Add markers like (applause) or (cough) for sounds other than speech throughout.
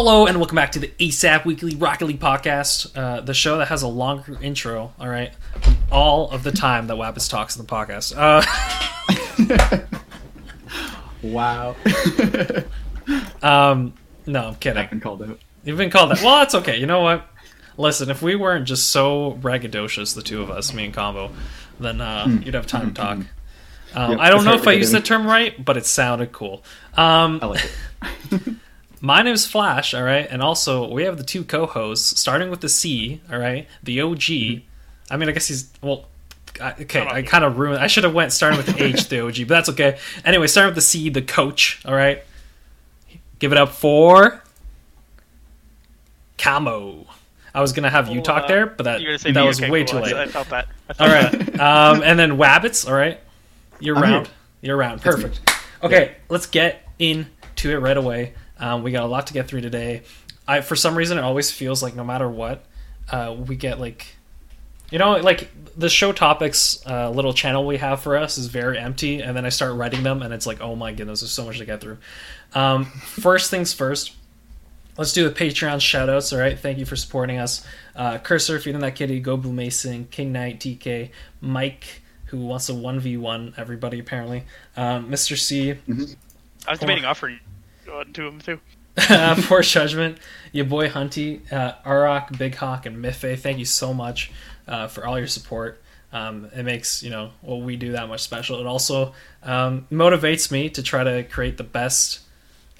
Hello and welcome back to the ASAP Weekly Rocket League podcast, uh, the show that has a longer intro. All right, all of the time that Wabbits talks in the podcast. Uh, (laughs) Wow. (laughs) um, no, I'm kidding. I've been called out. You've been called that. Well, that's okay. You know what? Listen, if we weren't just so braggadocious, the two of us, me and Combo, then uh, you'd have time to talk. Um, Hmm. Yep, I don't know if I used the term right, but it sounded cool. Um, I like it. (laughs) My name's Flash, all right, and also we have the two co-hosts, starting with the C, all right, the OG. I mean, I guess he's well. I- Okay, I kind of ruined. I should have went starting with the H, the OG, but that's okay. Anyway, starting with the C, the coach. All right, give it up for Combo. I was gonna have you talk uh, there, but that say that me? was Okay, way cool. too I- I late. felt that. I All felt that. right, (laughs) um, and then Wabbits. All right, you're I'm round. here. You're round. Perfect. Okay, let's get into it right away. Um, we got a lot to get through today. I, for some reason, it always feels like no matter what, uh, we get like, you know, like the show topics uh, little channel we have for us is very empty, and then I start writing them, and it's like, oh my goodness, there's so much to get through. Um, first things first. Let's do the Patreon shout outs. All right. Thank you for supporting us. Uh, Cursor, Feeding That Kitty, Go Blue Mason, King Knight, TK, Mike, who wants a 1v1, everybody apparently, um, Mr. C, I was debating offering one to him too. (laughs) uh, Poor Judgment, your boy Hunty, uh, Arak, Big Hawk, and Miffy. Thank you so much uh, for all your support. Um, it makes you know what we do that much special. It also um, motivates me to try to create the best,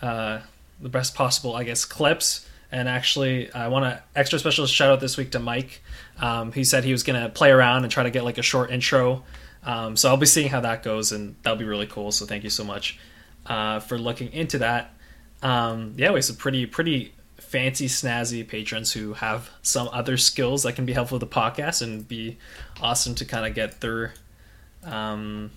uh, the best possible, I guess, clips. And actually, I want to extra special shout out this week to Mike. Um, he said he was gonna play around and try to get like a short intro. Um, so I'll be seeing how that goes, and that'll be really cool. So thank you so much uh, for looking into that um, yeah, we have some pretty pretty fancy snazzy patrons who have some other skills that can be helpful with the podcast and be awesome to kind of get their um,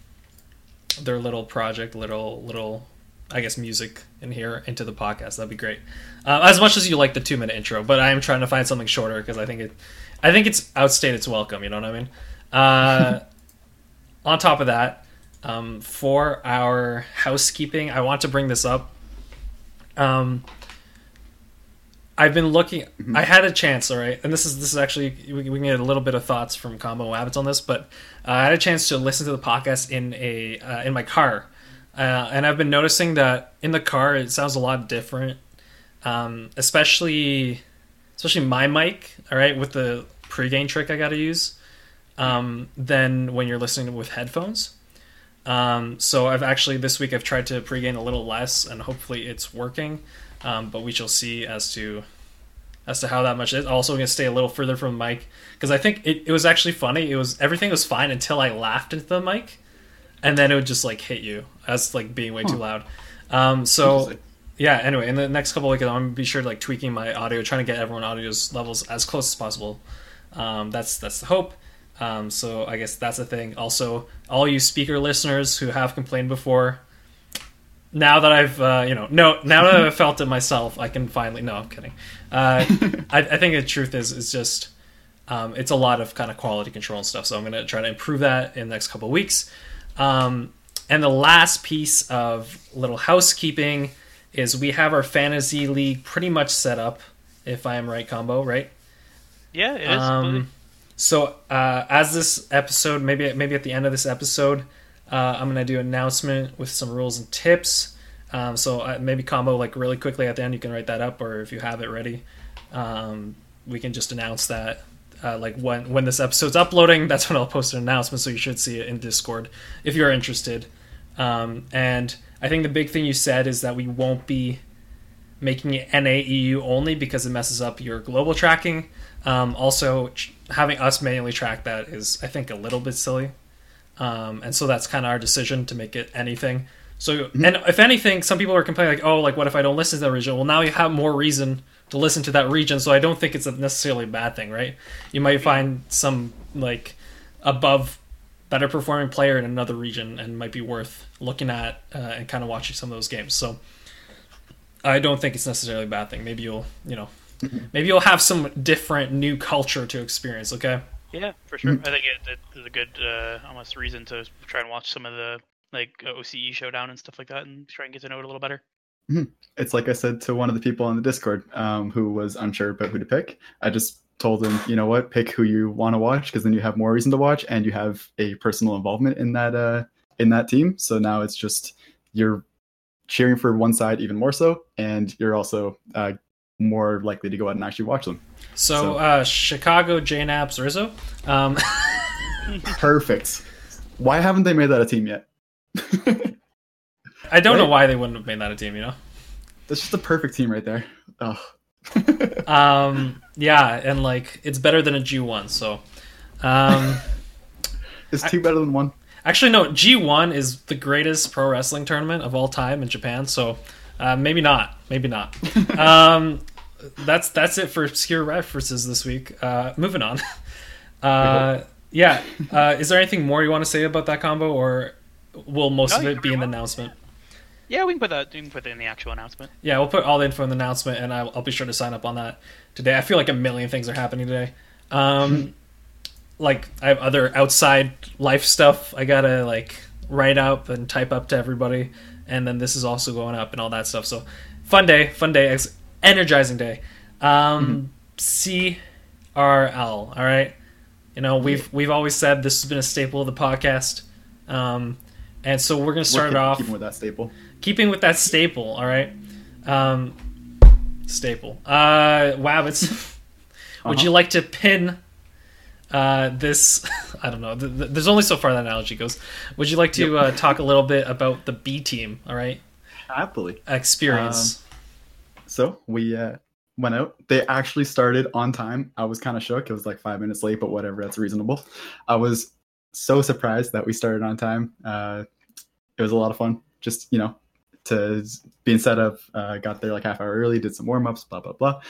their little project, little little I guess music in here into the podcast. That'd be great. Uh, as much as you like the two minute intro, but I am trying to find something shorter because I think it I think it's outstayed its welcome. You know what I mean? Uh, (laughs) on top of that, um, for our housekeeping, I want to bring this up. Um, I've been looking. I had a chance, all right, and this is this is actually we, we can get a little bit of thoughts from Combo and Wabbits on this, but uh, I had a chance to listen to the podcast in a uh, in my car, uh, and I've been noticing that in the car it sounds a lot different, um, especially especially my mic, all right, with the pre-gain trick I got to use, um, than when you're listening with headphones. Um, so I've actually this week I've tried to pre-gain a little less, and hopefully it's working. Um, but we shall see as to as to how that much is. Also, going to stay a little further from mic because I think it, it was actually funny. It was everything was fine until I laughed into the mic, and then it would just like hit you as like being way too loud. Um, so yeah. Anyway, in the next couple of weeks, I'm gonna be sure to like tweaking my audio, trying to get everyone audio's levels as close as possible. Um, that's that's the hope. Um, so I guess that's a thing. Also, all you speaker listeners who have complained before, now that I've uh, you know no now that I've felt it myself, I can finally no I'm kidding. Uh, I, I think the truth is is just um, it's a lot of kind of quality control and stuff. So I'm gonna try to improve that in the next couple of weeks. Um, and the last piece of little housekeeping is we have our fantasy league pretty much set up. If I am right, combo right. Yeah, it is. Um, so uh, as this episode, maybe maybe at the end of this episode, uh, I'm gonna do an announcement with some rules and tips. Um, so uh, maybe combo like really quickly at the end, you can write that up, or if you have it ready, um, we can just announce that. Uh, like when when this episode's uploading, that's when I'll post an announcement. So you should see it in Discord if you're interested. Um, and I think the big thing you said is that we won't be making it NAEU only because it messes up your global tracking. Um, also, ch- having us manually track that is, I think, a little bit silly. Um, and so that's kind of our decision to make it anything. So, and if anything, some people are complaining like, "Oh, like what if I don't listen to that region?" Well, now you have more reason to listen to that region. So I don't think it's a necessarily a bad thing, right? You might find some like above better performing player in another region and might be worth looking at uh, and kind of watching some of those games. So I don't think it's necessarily a bad thing. Maybe you'll, you know, (laughs) maybe you'll have some different new culture to experience. Okay. yeah, for sure. I think it, it is a good uh, almost reason to try and watch some of the like OCE showdown and stuff like that, and try and get to know it a little better. It's like I said to one of the people on the Discord um, who was unsure about who to pick. I just told him, you know what, pick who you want to watch because then you have more reason to watch and you have a personal involvement in that uh, in that team. So now it's just you're cheering for one side even more so, and you're also uh, more likely to go out and actually watch them. So, So- uh, Chicago, JKnaps, Rizzo. Um, (laughs) Perfect. Why haven't they made that a team yet? I don't know why they wouldn't have made that a team. You know. That's just a perfect team right there. Oh. (laughs) Um, yeah, and like it's better than a G one. So, um, (laughs) Is two better than one? actually, no, G one is the greatest pro wrestling tournament of all time in Japan. So, uh, maybe not. Maybe not. um, that's that's it for obscure references this week. Uh, moving on. (laughs) Uh, yeah. Uh, is there anything more you want to say about that combo, or will most No, of it be it in the announcement? Yeah, we can put that. We can put it in the actual announcement. Yeah, we'll put all the info in the announcement, and I'll, I'll be sure to sign up on that today. I feel like a million things are happening today. Um, like I have other outside life stuff I gotta like write up and type up to everybody, and then this is also going up and all that stuff. So fun day, fun day, ex- energizing day. Um, CRL, all right. You know we've we've always said this has been a staple of the podcast, um, and so we're gonna start it We're off keeping with that staple. keeping with that staple, all right. Um, staple. Uh, Wabbits, (laughs) would Uh-huh. you like to pin uh, this? (laughs) I don't know. Th- th- there's only so far that analogy goes. Would you like to uh, talk a little bit about the B team? All right, Happily. experience. So we uh, went out. They actually started on time. I was kind of shook. It was like five minutes late, but whatever. That's reasonable. I was so surprised that we started on time. Uh, it was a lot of fun. Just you know, to being set up. Uh, got there like half hour early. Did some warm ups. Blah blah blah.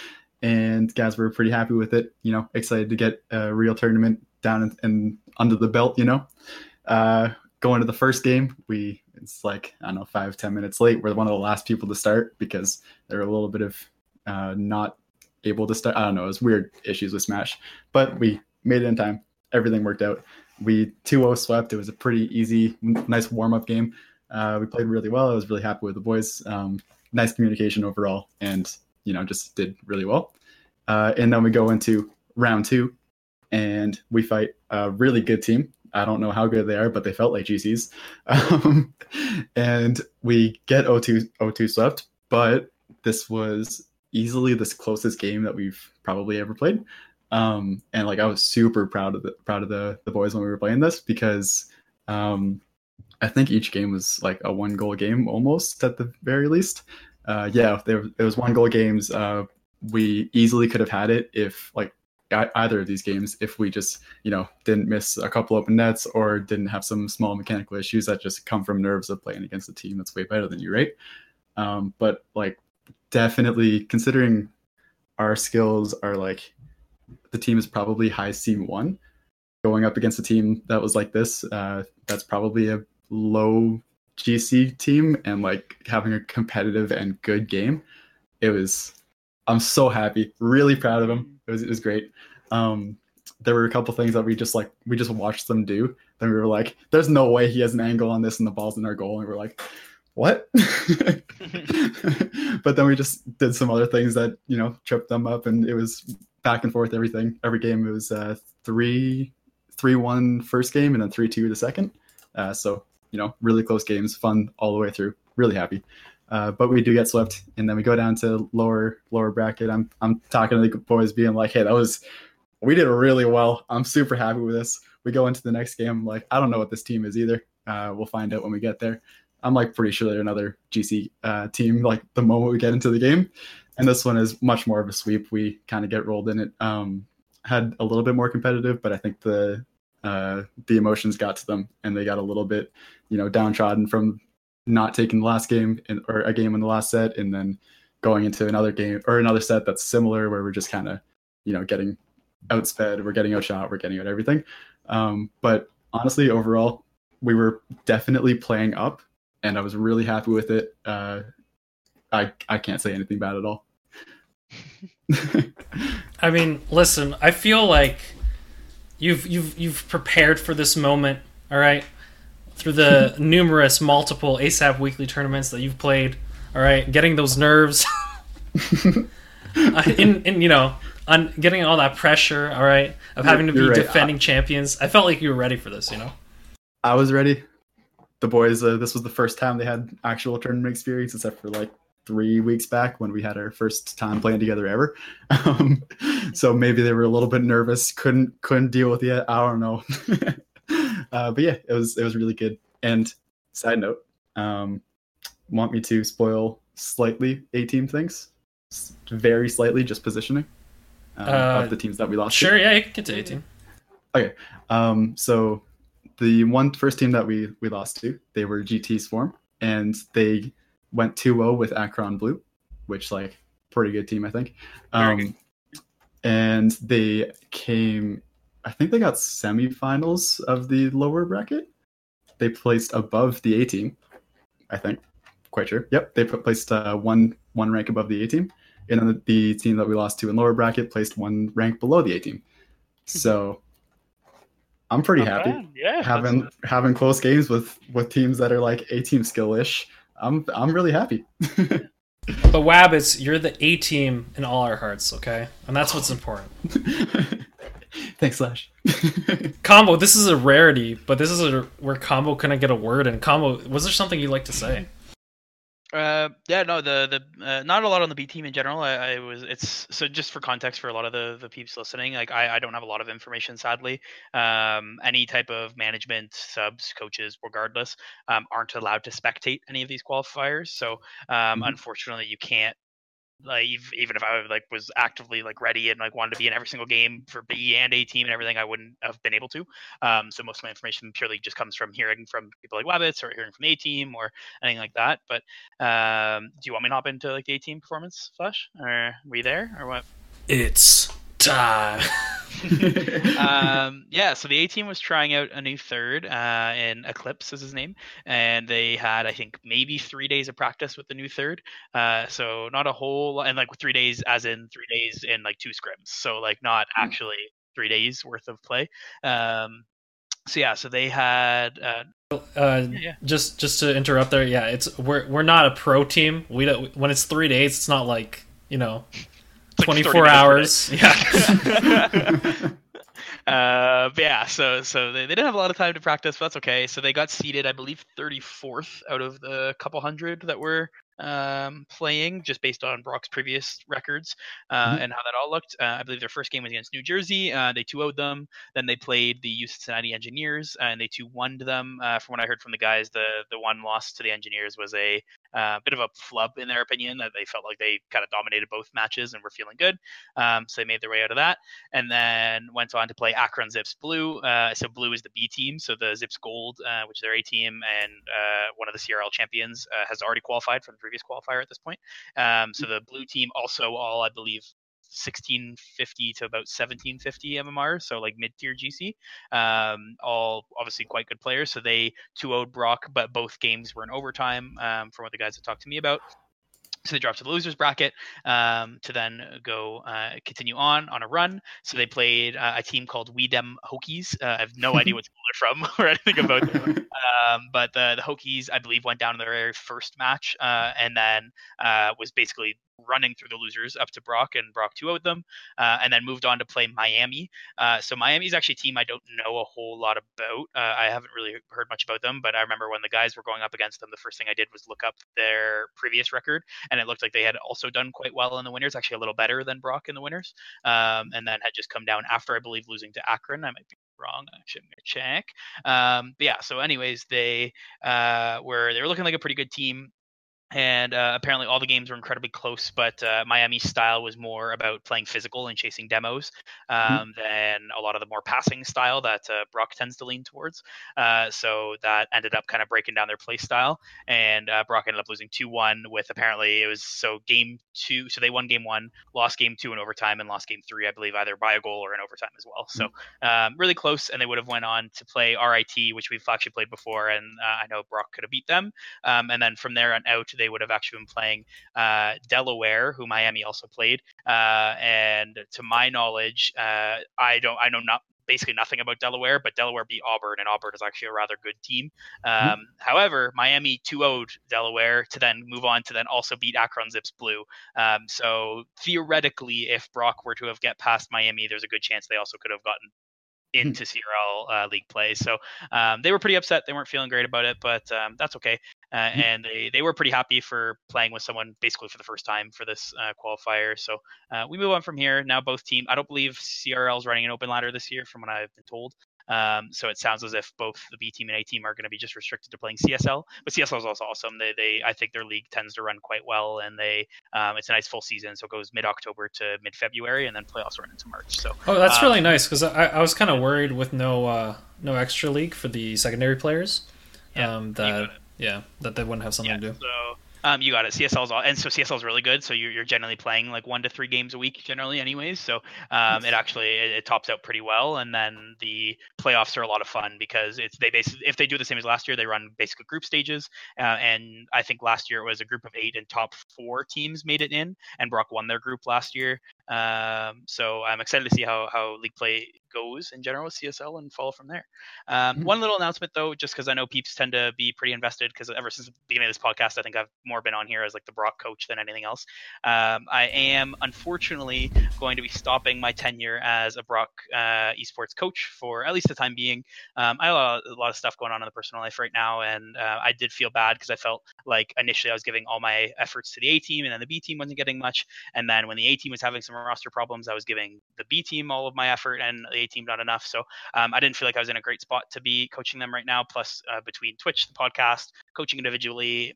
And guys were pretty happy with it. You know, excited to get a real tournament down and, under the belt. You know, uh, going to the first game, we it's like I don't know five ten minutes late. We're one of the last people to start because there were a little bit of uh, not able to start. I don't know. It was weird issues with Smash, but we made it in time. Everything worked out. We 2-0 swept. It was a pretty easy, nice warm up game. Uh, we played really well. I was really happy with the boys. Um, nice communication overall, and you know just did really well. Uh, and then we go into round two, and we fight a really good team. I don't know how good they are, but they felt like GCs. (laughs) Um, and we get O2 O2 swept, but this was easily the closest game that we've probably ever played. Um, and like I was super proud of the proud of the the boys when we were playing this because um, I think each game was like a one goal game almost at the very least. Uh, yeah, there it was one goal games. Uh, we easily could have had it if like either of these games if we just you know didn't miss a couple open nets or didn't have some small mechanical issues that just come from nerves of playing against a team that's way better than you, right? Um, but like definitely considering our skills are like the team is probably high C one going up against a team that was like this. Uh, that's probably a low GC team and like having a competitive and good game. It was. I'm so happy, really proud of them. It was it was great. Um, there were a couple things that we just like we just watched them do. Then we were like, "There's no way he has an angle on this, and the ball's in our goal." And we are like, "What?" (laughs) (laughs) but then we just did some other things that you know tripped them up, and it was back and forth. Everything, every game, it was uh, three, three one first game, and then three two the second. Uh, so you know, really close games, fun all the way through. Really happy. Uh, but we do get swept, and then we go down to lower lower bracket. I'm I'm talking to the boys, being like, "Hey, that was we did really well. I'm super happy with this." We go into the next game. I'm like, I don't know what this team is either. Uh, we'll find out when we get there. I'm like pretty sure they're another GC uh, team. Like the moment we get into the game, and this one is much more of a sweep. We kind of get rolled in it. Um, had a little bit more competitive, but I think the uh, the emotions got to them, and they got a little bit, you know, downtrodden from not taking the last game in, or a game in the last set, and then going into another game or another set that's similar, where we're just kind of, you know, getting outsped, we're getting outshot, we're getting out everything. Um, but honestly, overall, we were definitely playing up, and I was really happy with it. Uh, I I can't say anything bad at all. (laughs) I mean, listen, I feel like you've you've you've prepared for this moment, all right? Through the numerous multiple ASAP weekly tournaments that you've played, All right, getting those nerves. (laughs) uh, in in you know, on getting all that pressure. All right, of having to be right. defending champions. I felt like you were ready for this. You know. I was ready. The boys, uh, this was the first time they had actual tournament experience, except for like three weeks back when we had our first time playing together ever. (laughs) Um, so maybe they were a little bit nervous, couldn't couldn't deal with it. I don't know. (laughs) uh, but yeah, it was it was really good. And side note, um, want me to spoil slightly a team things, very slightly, just positioning um, Uh, of the teams that we lost. to? Sure, yeah, you can get to A team. Um, so the one first team that we we lost to, they were GT Swarm, and they went 2-0 with Akron Blue, which like pretty good team, I think. Um, and they came, I think they got semifinals of the lower bracket. They placed above the A team, I think. Quite sure. Yep, they put, placed uh, one one rank above the A team, and then the, the team that we lost to in lower bracket placed one rank below the A team. So I'm pretty Not happy bad. Yeah. that's- having having close games with with teams that are like A team skill-ish. I'm I'm really happy. (laughs) But Wabbits, you're the A team in all our hearts, okay? And that's what's important. (laughs) Thanks, Slash. (laughs) Combo, this is a rarity, but this is a where Combo couldn't get a word. And Combo, was there something you'd like to say? Uh, yeah, no, the the uh, not a lot on the B team in general. I, I was it's so just for context for a lot of the the peeps listening. Like I, I don't have a lot of information, sadly. Um, any type of management, subs, coaches, regardless, um, aren't allowed to spectate any of these qualifiers. So um, Mhm. unfortunately, you can't. Like even if I like was actively like ready and like wanted to be in every single game for B and A team and everything, I wouldn't have been able to. Um, so most of my information purely just comes from hearing from people like Wabbits or hearing from A team or anything like that. But um, do you want me to hop into like the A team performance, Flash? Or you there, or what? It's time. (laughs) (laughs) um, yeah, so the A team was trying out a new third, uh, and Eclipse is his name, and they had I think maybe three days of practice with the new third. Uh, so not a whole, lot- and like three days, as in three days in like two scrims. So like not Hmm. actually three days worth of play. Um, so yeah, so they had uh, Uh, yeah, just just to interrupt there, yeah, it's we're we're not a pro team. We don't when it's three days. It's not like you know like twenty 30 four minutes per day. hours. Yeah. (laughs) (laughs) uh, yeah, so so they, they didn't have a lot of time to practice, but that's okay. So they got seated, I believe, 34th out of the couple hundred that were um, playing, just based on Brock's previous records uh, Mhm. and how that all looked. Uh, I believe their first game was against New Jersey. Uh, they 2 0'd them. Then they played the U Cincinnati Engineers, uh, and they 2 1'd them. Uh, from what I heard from the guys, the the one loss to the Engineers was a uh, bit of a flub in their opinion. That they felt like they kind of dominated both matches and were feeling good. Um, so they made their way out of that and then went on to play Akron Zips Blue. Uh, so Blue is the B team. So the Zips Gold, uh, which is their A team, and uh, one of the CRL champions, uh, has already qualified from the previous qualifier at this point. Um, so the Blue team also all, I believe. 1650 to about 1750 MMR, so like mid tier GC. Um, all obviously quite good players. So they 2 0'd Brock, but both games were in overtime, um, from what the guys have talked to me about. So they dropped to the losers bracket um, to then go uh, continue on on a run. So they played uh, a team called We Dem Hokies. Uh, I have no (laughs) idea what school they're from (laughs) or anything about them. Um, but the, the Hokies, I believe, went down in their very first match uh, and then uh, was basically running through the losers up to Brock, and Brock 2 0'd them, uh, and then moved on to play Miami. Uh, so Miami is actually a team I don't know a whole lot about. Uh, I haven't really heard much about them, but I remember when the guys were going up against them, the first thing I did was look up their previous record, and it looked like they had also done quite well in the winners, actually a little better than Brock in the winners, um, and then had just come down after, I believe, losing to Akron. I might be wrong. Actually, I'm gonna check. Um, but yeah, so anyways, they uh, were they were looking like a pretty good team and uh, apparently all the games were incredibly close but uh, miami's style was more about playing physical and chasing demos um, than a lot of the more passing style that uh, brock tends to lean towards. Uh, so that ended up kind of breaking down their play style and uh, brock ended up losing 2-1 with apparently it was so game two so they won game one lost game two in overtime and lost game three i believe either by a goal or in overtime as well. So um, really close and they would have went on to play rit which we've actually played before and uh, i know brock could have beat them. Um, and then from there on out, they would have actually been playing uh, Delaware, who Miami also played. Uh, and to my knowledge, uh, I don't, I know not basically nothing about Delaware, but Delaware beat Auburn, and Auburn is actually a rather good team. Mm-hmm. Um, However, Miami 2 0'd Delaware to then move on to then also beat Akron Zips Blue. Um, so theoretically, if Brock were to have get past Miami, there's a good chance they also could have gotten Hmm. into CRL uh, league play. So um, they were pretty upset. They weren't feeling great about it, but um, that's okay. Uh, Hmm. and they, they were pretty happy for playing with someone basically for the first time for this uh, qualifier. So uh, we move on from here. Now both team. I don't believe CRL is running an open ladder this year, from what I've been told. Um, so it sounds as if both the B team and A team are going to be just restricted to playing CSL. But CSL is also awesome. They, they I think their league tends to run quite well, and they um, it's a nice full season. So it goes mid October to mid February, and then playoffs run into March. So Oh, that's Um, really nice because I, I was kind of worried with no uh, no extra league for the secondary players. Yeah, um, that. Yeah, that they wouldn't have something yeah, to do. so um, you got it. CSL is all, and so CSL is really good. So you're, you're generally playing like one to three games a week, generally, anyways. So um, it actually it, it tops out pretty well, and then the playoffs are a lot of fun because it's they basically if they do the same as last year, they run basically group stages, uh, and I think last year it was a group of eight, and top four teams made it in, and Brock won their group last year. Um, so I'm excited to see how how league play goes in general with CSL and follow from there. Um, Mhm. One little announcement though, just because I know peeps tend to be pretty invested, because ever since the beginning of this podcast, I think I've more been on here as like the Brock coach than anything else. Um, I am unfortunately going to be stopping my tenure as a Brock uh, esports coach for at least the time being. Um, I have a lot, a lot of stuff going on in the personal life right now, and uh, I did feel bad because I felt like initially I was giving all my efforts to the A team, and then the B team wasn't getting much. And then when the A team was having some roster problems, I was giving the B team all of my effort, and the A team not enough. So um, I didn't feel like I was in a great spot to be coaching them right now. Plus, uh, between Twitch, the podcast, coaching individually,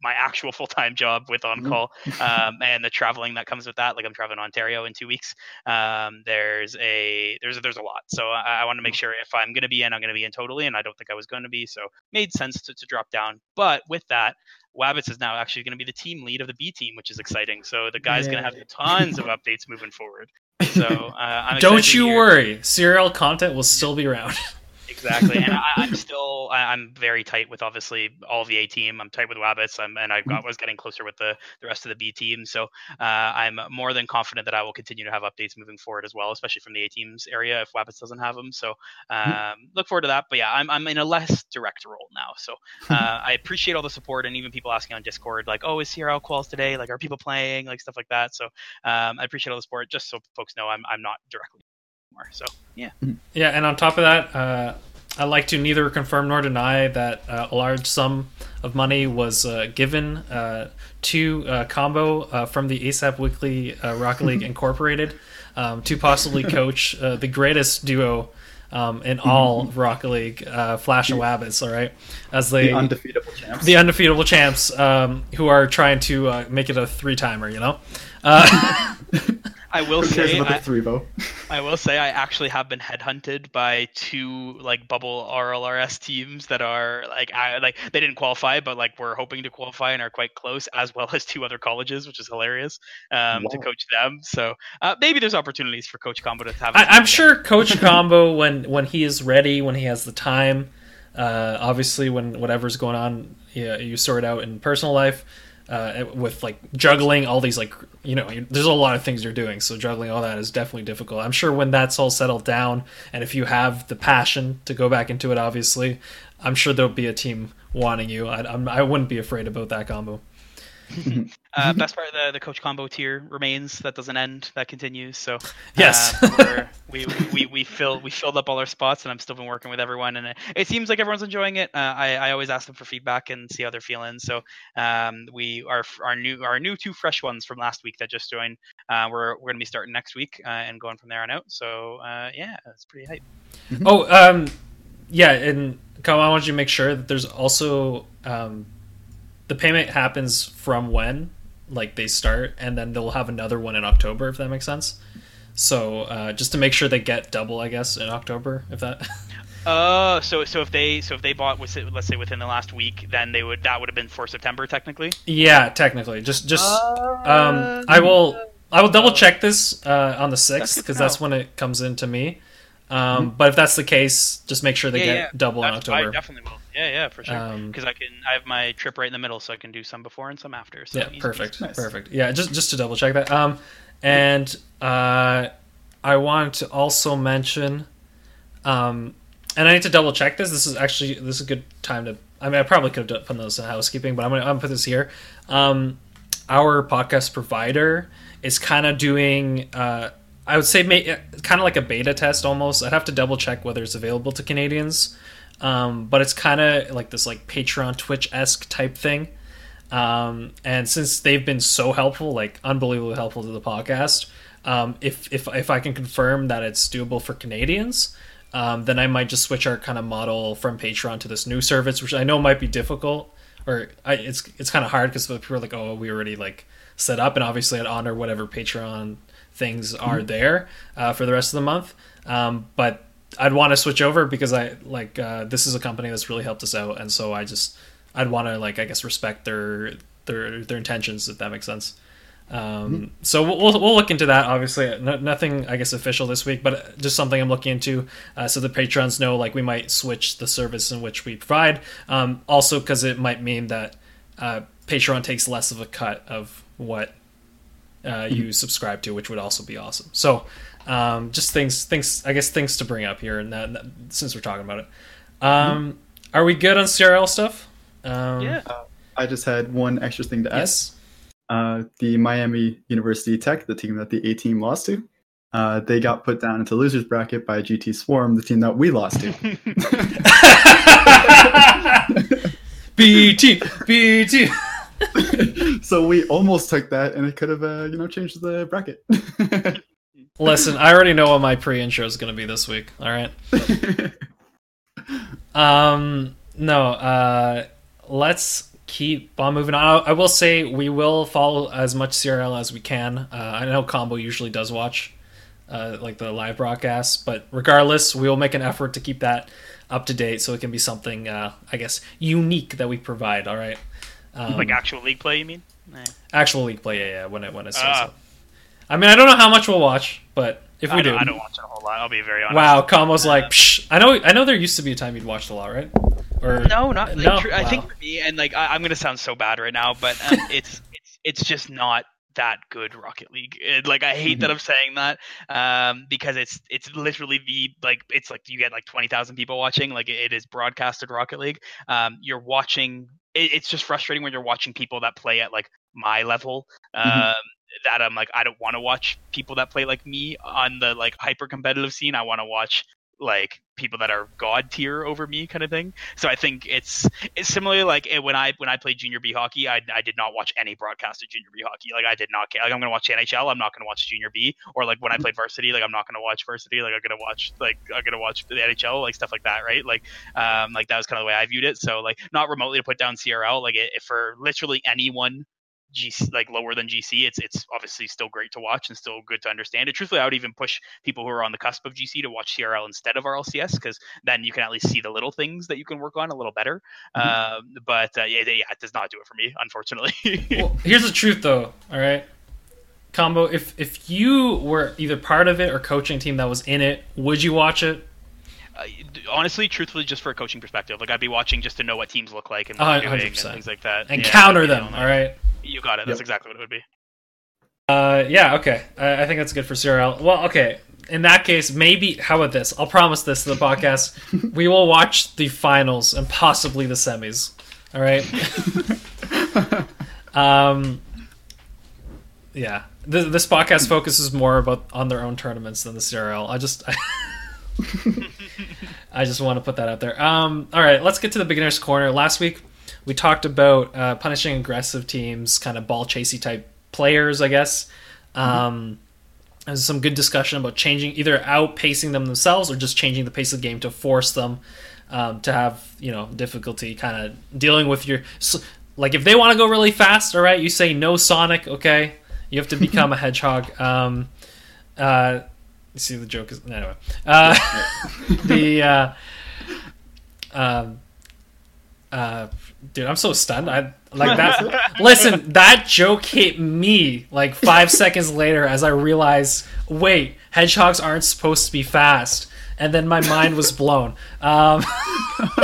my actual (laughs) full time job with on Mhm. call, um, and the traveling that comes with that. Like I'm traveling to Ontario in two weeks. Um, there's a there's a, there's a lot. So I, I want to make sure if I'm going to be in, I'm going to be in totally, and I don't think I was going to be. So made sense to, to drop down. But with that. Wabbits is now actually going to be the team lead of the B team, which is exciting. So the guy's going to have tons of updates moving forward. So uh, Don't you worry, CRL content will still be around. (laughs) Exactly, and I, I'm (laughs) still I, I'm very tight with obviously all the A team. I'm tight with Wabbits, I'm, and I got, was getting closer with the the rest of the B team. So uh, I'm more than confident that I will continue to have updates moving forward as well, especially from the A team's area if Wabbits doesn't have them. So um, look forward to that. But yeah, I'm I'm in a less direct role now. So uh, (laughs) I appreciate all the support and even people asking on Discord like, oh, is CRL calls today? Like, are people playing? Like stuff like that. So um, I appreciate all the support. Just so folks know, I'm I'm not directly anymore. So yeah. Yeah, and on top of that, uh, I like to neither confirm nor deny that uh, a large sum of money was uh, given uh, to uh, Combo uh, from the ASAP Weekly uh, Rocket League (laughs) Incorporated um, to possibly (laughs) coach uh, the greatest duo um, in all of Rocket League, uh, Flash and Wabbits. All right, as they the undefeatable champs. the undefeatable champs um, who are trying to uh, make it a three timer. You know. Uh, (laughs) I will Who cares say about I, the three vote? (laughs) I will say I actually have been headhunted by two like bubble RLRS teams that are like I like they didn't qualify but like we're hoping to qualify and are quite close as well (laughs) as two other colleges which is hilarious um, to coach them so uh, maybe there's opportunities for Coach Combo to have I, I'm sure Coach (laughs) Combo, when when he is ready, when he has the time, uh, obviously when whatever's going on, yeah, you sort out in personal life. Uh, with like juggling all these like you know there's a lot of things you're doing so juggling all that is definitely difficult. I'm sure when that's all settled down and if you have the passion to go back into it obviously i'm sure there'll be a team wanting you. I, I'm, I wouldn't be afraid about that combo (laughs) uh, best part of the, the Coach Combo tier remains that doesn't end that continues so Yes. uh, (laughs) we're- we, we we filled we filled up all our spots and I'm still been working with everyone and it, it seems like everyone's enjoying it. Uh, I I always ask them for feedback and see how they're feeling. So um we our our new our new two fresh ones from last week that just joined. Uh, we're we're gonna be starting next week uh, and going from there on out. So uh, yeah, it's pretty hype. Oh, um, yeah, and Kyle, I want you to make sure that there's also um, the payment happens from when like they start, and then they'll have another one in October, if that makes sense. So uh, just to make sure they get double, I guess, in October, if that. (laughs) Uh, so so if they so if they bought was let's say within the last week, then they would that would have been for September technically. yeah, technically, just just Uh, um, I will I will double check this uh, on the sixth because that's know. when it comes into me. Um, But if that's the case, just make sure they Yeah, get yeah. double in That's- I October. definitely will. Yeah, yeah, for sure. Um, Because I can I have my trip right in the middle, so I can do some before and some after. So yeah easy perfect Nice. perfect yeah just just to double check that um and uh i want to also mention Um, and I need to double check this. This is actually this is a good time to. I mean, I probably could have put those in housekeeping, but I'm gonna, I'm gonna put this here. Um, our podcast provider is kind of doing. Uh, I would say kind of like a beta test almost. I'd have to double check whether it's available to Canadians, um, but it's kind of like this like Patreon Twitch esque type thing. Um, and since they've been so helpful, like unbelievably helpful to the podcast, um, if if if I can confirm that it's doable for Canadians, um, then I might just switch our kind of model from Patreon to this new service, which I know might be difficult, or I, it's it's kind of hard because people are like, oh, we already like set up, and obviously I'd honor whatever Patreon things are mm-hmm. there uh, for the rest of the month. Um, but I'd want to switch over because I like uh, this is a company that's really helped us out, and so I just I'd want to like I guess respect their their their intentions if that makes sense. Um, mm-hmm. So we'll, we'll look into that. Obviously, no, nothing I guess official this week, but just something I'm looking into, uh, so the patrons know like we might switch the service in which we provide. Um, also, because it might mean that uh, Patreon takes less of a cut of what uh, mm-hmm. you subscribe to, which would also be awesome. So, um, just things, things I guess things to bring up here, and that, that, since we're talking about it, um, mm-hmm. are we good on CRL stuff? Um, yeah. Uh, I just had one extra thing to add. Yes uh, the Miami University Tech, the team that the A team lost to, uh, they got put down into losers bracket by GT Swarm, the team that we lost to. (laughs) BT, BT. (laughs) so we almost took that, and it could have, uh, you know, changed the bracket. (laughs) Listen, I already know what my pre-intro is going to be this week. All right. (laughs) um, no. Uh, let's keep on moving on. I will say we will follow as much CRL as we can. Uh, I know Combo usually does watch uh, like the live broadcast, but regardless, we will make an effort to keep that up to date so it can be something, uh, I guess, unique that we provide. All right. Um, like actual league play, you mean? Actual league play, yeah, yeah. When it when it starts. Uh, I mean, I don't know how much we'll watch, but if we I do, I don't watch it a whole lot. I'll be very honest. Wow, Combo's like, Psh. I know, I know. There used to be a time you'd watched a lot, right? Or no, not like, no. True. I think for me, and like I, am gonna sound so bad right now, but um, (laughs) it's it's it's just not that good Rocket League. It, like I hate mm-hmm. that I'm saying that um, because it's it's literally the like it's like you get like twenty thousand people watching. Like it, it is broadcasted Rocket League. Um, you're watching. It, it's just frustrating when you're watching people that play at like my level. Mm-hmm. Um, that I'm like I don't want to watch people that play like me on the like hyper competitive scene. I want to watch like people that are god tier over me kind of thing. So i think it's it's similarly like eh, when i when i played junior b hockey i, I did not watch any broadcast of junior b hockey. Like i did not care. Like i'm gonna watch nhl i'm not gonna watch junior b. Or like when i mm-hmm. played varsity like i'm not gonna watch varsity. Like i'm gonna watch like i'm gonna watch the nhl like stuff like that right? Like um like that was kind of the way i viewed it. So like not remotely to put down crl like if for literally anyone GC like lower than GC, it's it's obviously still great to watch and still good to understand. it. truthfully, I would even push people who are on the cusp of GC to watch CRL instead of RLCS because then you can at least see the little things that you can work on a little better. Mm-hmm. Um, but uh, yeah, yeah, it does not do it for me, unfortunately. well, here's the truth, though. All right, combo. If if you were either part of it or coaching team that was in it, would you watch it? Uh, honestly, truthfully, just for a coaching perspective, like I'd be watching just to know what teams look like and what they're doing and things like that, and yeah, counter them. All right. You got it. That's yep. exactly what it would be. Uh, yeah, okay. I, I think that's good for CRL. Well, okay. In that case, maybe. How about this? I'll promise this to the podcast. (laughs) we will watch the finals and possibly the semis. All right. (laughs) um. Yeah. This, this podcast focuses more about on their own tournaments than the CRL. I just. I, (laughs) I just want to put that out there. Um. All right. Let's get to the beginners corner. Last week we talked about uh, punishing aggressive teams, kind of ball chasey type players, I guess. Mm-hmm. Um, there's some good discussion about changing either outpacing them themselves or just changing the pace of the game to force them um, to have you know difficulty kind of dealing with your like if they want to go really fast all right you say no sonic okay you have to become a (laughs) hedgehog um, uh, you see the joke is anyway uh, (laughs) the uh, (laughs) um, uh, dude, I'm so stunned. I like (laughs) that. listen, that joke hit me like five (laughs) seconds later as I realized, wait, hedgehogs aren't supposed to be fast, and then my mind was blown. Um, (laughs)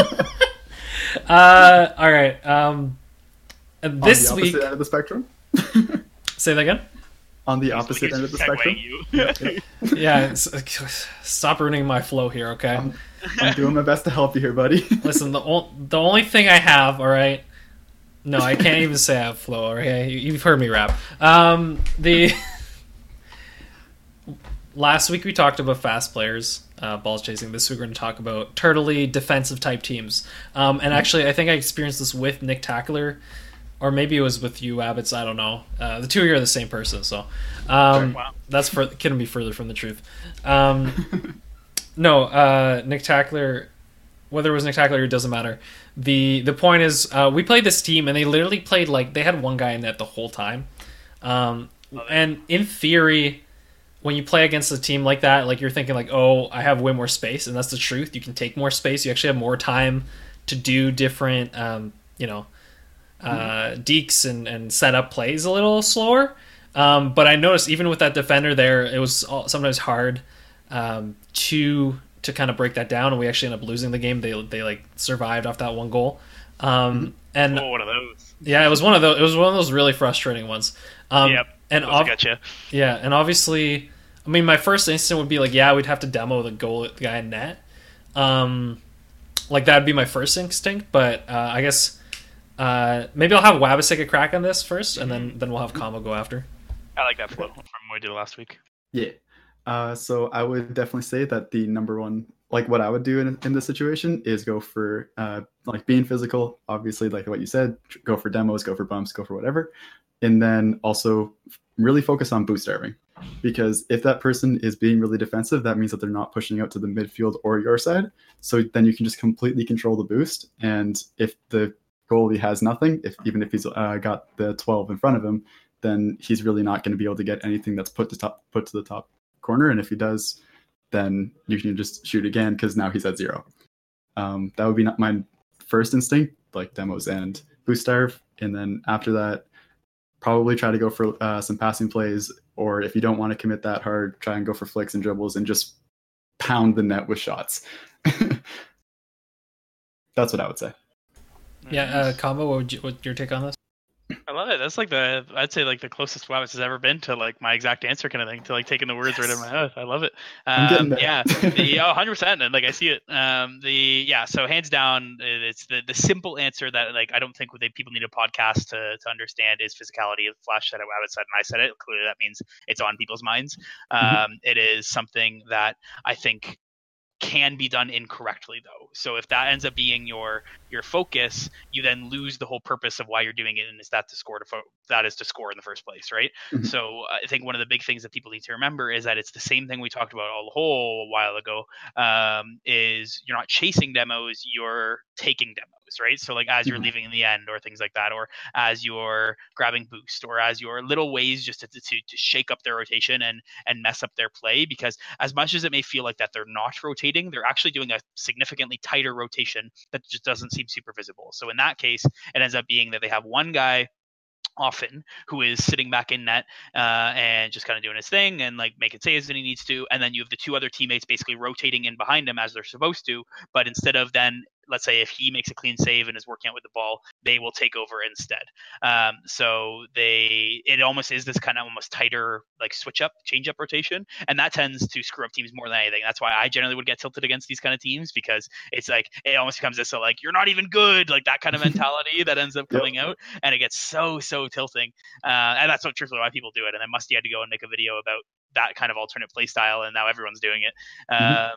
uh, all right. Um, this On the week, end of the spectrum. say that again. on the opposite end of the spectrum. yeah, stop ruining my flow here, okay? I'm, I'm doing my best to help you here, buddy. (laughs) Listen, the o- the only thing I have, all right. No, I can't even say I have flow. Okay, you've heard me rap. Um, the (laughs) last week we talked about fast players, uh, balls chasing. This week we're going to talk about turtley defensive type teams. Um, and actually, I think I experienced this with Nick Tackler, or maybe it was with you, Wabbits. I don't know. Uh, the two of you are the same person, so um, wow. that's for couldn't be further from the truth. Um, (laughs) no, uh, Nick Tackler. Whether it was Nick Tackler, it doesn't matter. the The point is, uh, we played this team, and they literally played like they had one guy in net the whole time. Um, and in theory, when you play against a team like that, like you're thinking like, oh, I have way more space, and that's the truth. You can take more space. You actually have more time to do different, um, you know, uh, mm-hmm. dekes and and set up plays a little slower. Um, but I noticed even with that defender there, it was sometimes hard um, to to kind of break that down, and we actually ended up losing the game. They they like survived off that one goal. Um, mm-hmm. and oh, one of those. Yeah, it was one of those. It was one of those really frustrating ones. Um, yep. And ob- gotcha. yeah, and obviously I mean, my first instinct would be like, yeah, we'd have to demo the goal at the guy in net. Um, like that'd be my first instinct, but uh, I guess uh, maybe I'll have Wabbits take a crack on this first, and then then we'll have Combo go after. I like that flow from what we did last week. Yeah. Uh, so I would definitely say that the number one, like what I would do in, in this situation, is go for uh, like being physical. Obviously, like what you said, go for demos, go for bumps, go for whatever, and then also really focus on boost starving because if that person is being really defensive, that means that they're not pushing out to the midfield or your side. So then you can just completely control the boost. And if the goalie has nothing, if even if he's uh, got the 12 in front of him, then he's really not going to be able to get anything that's put to top put to the top corner. And if he does, then you can just shoot again because now he's at zero. Um, that would be not my first instinct, like demos and boost starve. And then after that, probably try to go for uh, some passing plays, or if you don't want to commit that hard, try and go for flicks and dribbles and just pound the net with shots. (laughs) That's what I would say. Yeah, uh, combo. What would you, what your take on this? I love it. That's like the I'd say like the closest Wabbits has ever been to like my exact answer kind of thing to like taking the words yes. right of my mouth. I love it. Um, yeah, the (laughs) oh, 100 percent and like I see it. Um, the yeah, so hands down, it's the the simple answer that like I don't think they, people need a podcast to to understand is physicality. Flash said it, Wabbit said, and I said it. Clearly, that means it's on people's minds. Mm-hmm. Um, mm-hmm. it is something that I think can be done incorrectly though. So if that ends up being your your focus, you then lose the whole purpose of why you're doing it, and is that to score to fo- that is to score in the first place, right? Mm-hmm. So I think one of the big things that people need to remember is that it's the same thing we talked about a whole a while ago. Um, is you're not chasing demos, you're taking demos right? So like as you're mm-hmm. leaving in the end or things like that, or as you're grabbing boost, or as your little ways just to, to, to shake up their rotation and and mess up their play. Because as much as it may feel like that they're not rotating, they're actually doing a significantly tighter rotation that just doesn't seem super visible. So in that case, it ends up being that they have one guy often who is sitting back in net uh, and just kind of doing his thing and like making saves when he needs to and then you have the two other teammates basically rotating in behind him as they're supposed to but instead of then let's say if he makes a clean save and is working out with the ball, they will take over instead. Um, so they it almost is this kind of almost tighter like switch up, change up rotation, and that tends to screw up teams more than anything. That's why I generally would get tilted against these kind of teams because it's like it almost becomes this so like you're not even good, like that kind of (laughs) mentality that ends up coming yep. out, and it gets so so tilting. Uh, and that's what truthfully why people do it. And then Musty had to go and make a video about that kind of alternate play style, and now everyone's doing it. Mm-hmm.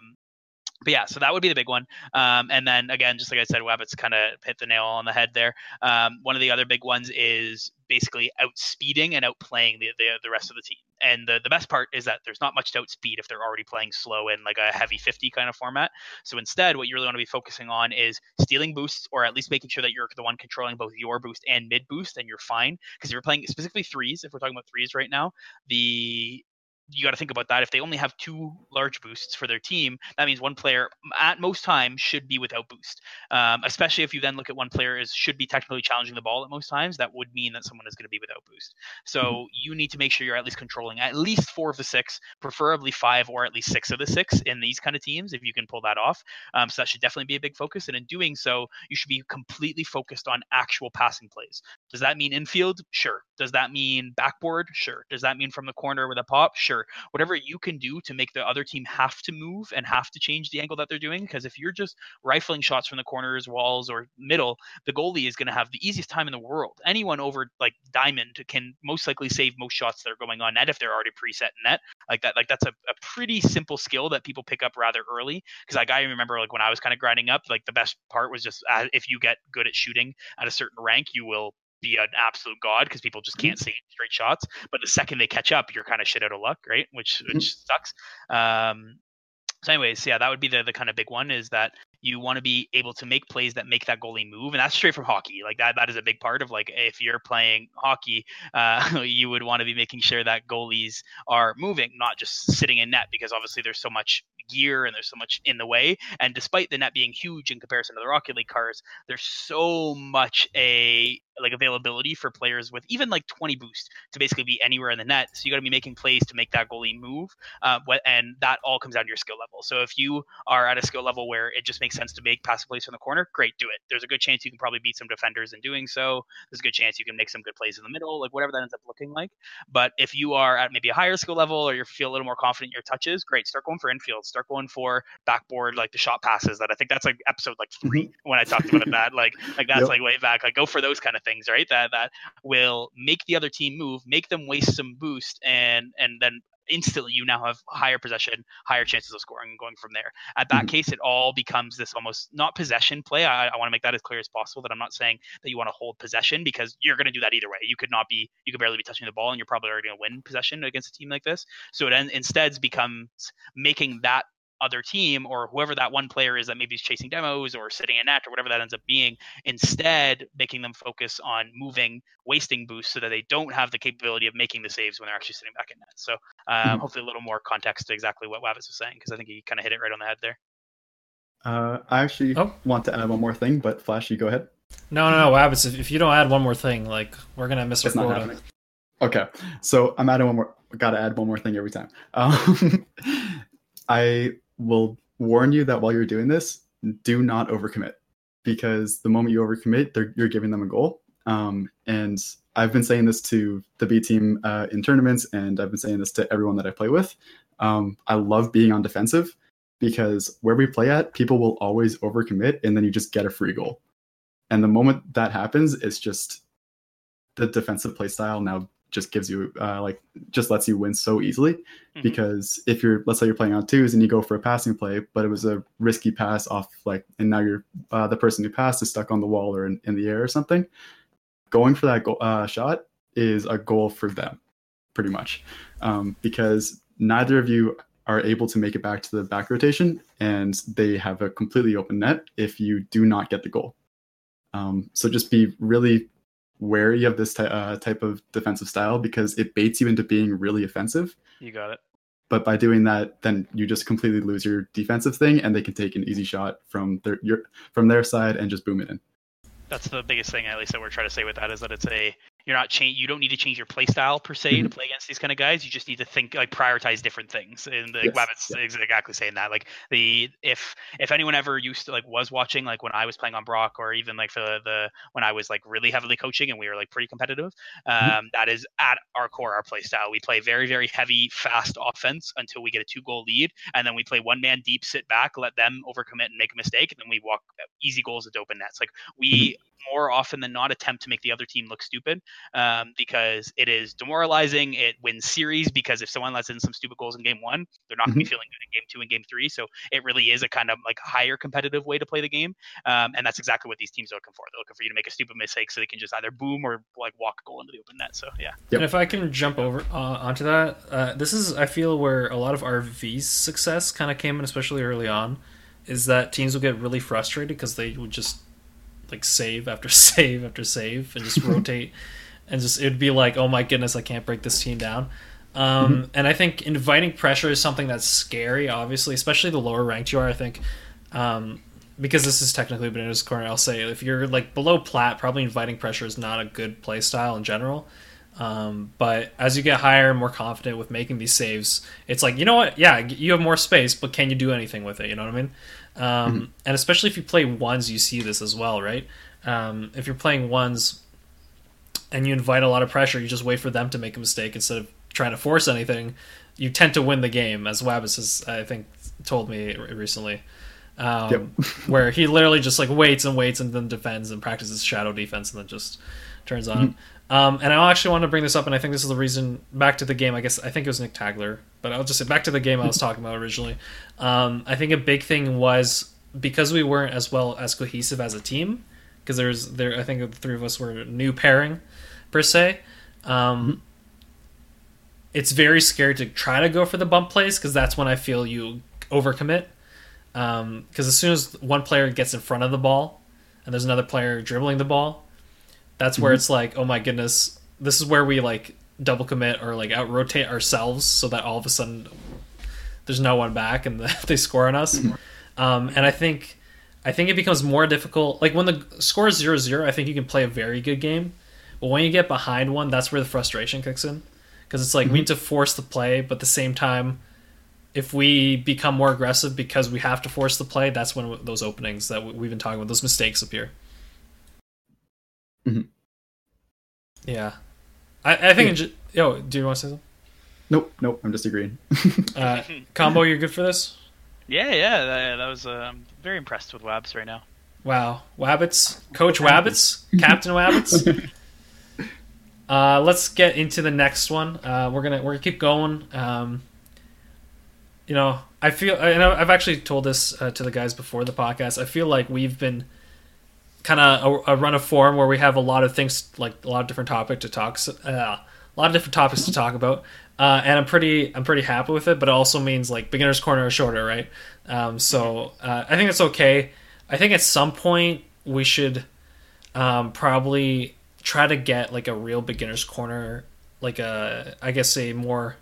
But yeah, so that would be the big one. Um, and then again, just like I said, Wabbits kind of hit the nail on the head there. Um, one of the other big ones is basically outspeeding and outplaying the, the, the rest of the team. And the, the best part is that there's not much to outspeed if they're already playing slow in like a heavy 50 kind of format. So instead, what you really want to be focusing on is stealing boosts or at least making sure that you're the one controlling both your boost and mid boost and you're fine. Because if you're playing specifically threes, if we're talking about threes right now, the you got to think about that. If they only have two large boosts for their team, that means one player at most times should be without boost. Um, especially if you then look at one player is should be technically challenging the ball at most times, that would mean that someone is going to be without boost. So mm-hmm. you need to make sure you're at least controlling at least four of the six, preferably five or at least six of the six in these kind of teams if you can pull that off. Um, so that should definitely be a big focus. And in doing so, you should be completely focused on actual passing plays. Does that mean infield? Sure. Does that mean backboard? Sure. Does that mean from the corner with a pop? Sure. Whatever you can do to make the other team have to move and have to change the angle that they're doing. Because if you're just rifling shots from the corners, walls, or middle, the goalie is going to have the easiest time in the world. Anyone over like diamond can most likely save most shots that are going on net if they're already preset net. Like that, like that's a, a pretty simple skill that people pick up rather early. Because like I remember like when I was kind of grinding up, like the best part was just uh, if you get good at shooting at a certain rank, you will be an absolute god because people just mm-hmm. can't see straight shots. But the second they catch up, you're kind of shit out of luck, right? Which which mm-hmm. sucks. Um, so, anyways, yeah, that would be the the kind of big one is that you want to be able to make plays that make that goalie move, and that's straight from hockey. Like that, that is a big part of like if you're playing hockey, uh, (laughs) you would want to be making sure that goalies are moving, not just sitting in net, because obviously there's so much gear and there's so much in the way. And despite the net being huge in comparison to the Rocket League cars, there's so much a like availability for players with even like 20 boost to basically be anywhere in the net. So you got to be making plays to make that goalie move, uh, and that all comes down to your skill level. So if you are at a skill level where it just makes sense to make passive plays from the corner, great, do it. There's a good chance you can probably beat some defenders in doing so. There's a good chance you can make some good plays in the middle, like whatever that ends up looking like. But if you are at maybe a higher skill level or you feel a little more confident in your touches, great, start going for infield, start going for backboard, like the shot passes. That I think that's like episode like three mm-hmm. when I talked about that. Like like (laughs) that's yep. like way back. Like go for those kind of things, right? That that will make the other team move, make them waste some boost, and and then instantly you now have higher possession, higher chances of scoring and going from there. At that mm-hmm. case, it all becomes this almost not possession play. I, I want to make that as clear as possible that I'm not saying that you want to hold possession because you're going to do that either way. You could not be, you could barely be touching the ball and you're probably already going to win possession against a team like this. So it en- instead becomes making that other team or whoever that one player is that maybe is chasing demos or sitting in net or whatever that ends up being, instead making them focus on moving, wasting boosts so that they don't have the capability of making the saves when they're actually sitting back in net. So um, mm-hmm. hopefully a little more context to exactly what Wabbits was saying because I think he kind of hit it right on the head there. Uh, I actually oh. want to add one more thing, but Flash, you go ahead. No, no, no, Wabbits, if, if you don't add one more thing, like we're gonna miss our quota. Okay, so I'm adding one more. Gotta add one more thing every time. (laughs) Um, I will warn you that while you're doing this, do not overcommit because the moment you overcommit, you're giving them a goal. Um, and I've been saying this to the B team uh, in tournaments, and I've been saying this to everyone that I play with. Um, I love being on defensive because where we play at, people will always overcommit, and then you just get a free goal. And the moment that happens, it's just the defensive play style now just gives you uh, like just lets you win so easily mm-hmm. because if you're let's say you're playing on twos and you go for a passing play but it was a risky pass off like and now you're uh, the person who passed is stuck on the wall or in, in the air or something going for that goal, uh, shot is a goal for them pretty much um, because neither of you are able to make it back to the back rotation and they have a completely open net if you do not get the goal um, so just be really wary of this ty- uh, type of defensive style because it baits you into being really offensive. You got it. But by doing that, then you just completely lose your defensive thing, and they can take an easy shot from their your, from their side and just boom it in. That's the biggest thing, at least that we're trying to say with that, is that it's a you're not change. You don't need to change your play style per se mm-hmm. to play against these kind of guys. You just need to think like prioritize different things. And the yes. yeah. exactly saying that. Like the if if anyone ever used to like was watching like when I was playing on Brock or even like the the when I was like really heavily coaching and we were like pretty competitive. Mm-hmm. Um, mm-hmm. that is at our core our play style. We play very very heavy fast offense until we get a two goal lead, and then we play one man deep, sit back, let them overcommit and make a mistake, and then we walk easy goals into open nets. Like we. Mm-hmm more often than not attempt to make the other team look stupid um, because it is demoralizing. It wins series because if someone lets in some stupid goals in game one, they're not mm-hmm. going to be feeling good in game two and game three. So it really is a kind of like higher competitive way to play the game. Um, and that's exactly what these teams are looking for. They're looking for you to make a stupid mistake so they can just either boom or like walk a goal into the open net. So yeah. Yep. And if I can jump over uh, onto that, uh, this is I feel where a lot of RV's success kind of came in, especially early on, is that teams will get really frustrated because they would just like save after (laughs) save after save and just (laughs) rotate and just it'd be like oh my goodness i can't break this team down Um, And I think inviting pressure is something that's scary, obviously, especially the lower ranked you are. I think um, because this is technically beginner's corner, I'll say if you're like below plat, probably inviting pressure is not a good play style in general. Um, but as you get higher and more confident with making these saves, it's like you know what? Yeah, you have more space, but can you do anything with it? You know what I mean? Um, And especially if you play ones, you see this as well, right? Um, if you're playing ones and you invite a lot of pressure, you just wait for them to make a mistake instead of trying to force anything. You tend to win the game, as Wabbits has, I think, told me recently. Um, Yep. (laughs) where he literally just like waits and waits and then defends and practices shadow defense and then just turns on him. Um, and I actually want to bring this up, and I think this is the reason. Back to the game, I guess I think it was Nick Tagler, but I'll just say back to the game I was (laughs) talking about originally. Um, I think a big thing was because we weren't as well as cohesive as a team, because there's there I think the three of us were new pairing per se. Um, It's very scary to try to go for the bump plays because that's when I feel you overcommit. Because as soon as one player gets in front of the ball and there's another player dribbling the ball, that's where it's like, oh my goodness, this is where we like double commit or like out rotate ourselves so that all of a sudden there's no one back and (laughs) they score on us. Um, and I think I think it becomes more difficult. Like when the score is 0-0, I think you can play a very good game. But when you get behind one, that's where the frustration kicks in. Because it's like we need to force the play, but at the same time, if we become more aggressive because we have to force the play, that's when those openings that we've been talking about, those mistakes appear. Mhm. Yeah, I, I think. in Yo, do you want to say something? Nope, nope. I'm just agreeing. (laughs) Uh, combo, you're good for this. Yeah, yeah, that, that was. Uh, I'm very impressed with Wabs right now. Wow, Wabbits, Coach Wabbits, (laughs) Captain Wabbits. (laughs) Uh, let's get into the next one. Uh, we're gonna we're gonna keep going. Um, you know, I feel, and I've actually told this uh, to the guys before the podcast. I feel like we've been kind of a, a run of form where we have a lot of things, like a lot of different topic to talk, uh, a lot of different topics to talk about. Uh, and I'm pretty, I'm pretty happy with it. But it also means like beginner's corner is shorter, right? Um, so uh, I think it's okay. I think at some point we should um, probably try to get like a real beginner's corner, like a I guess a more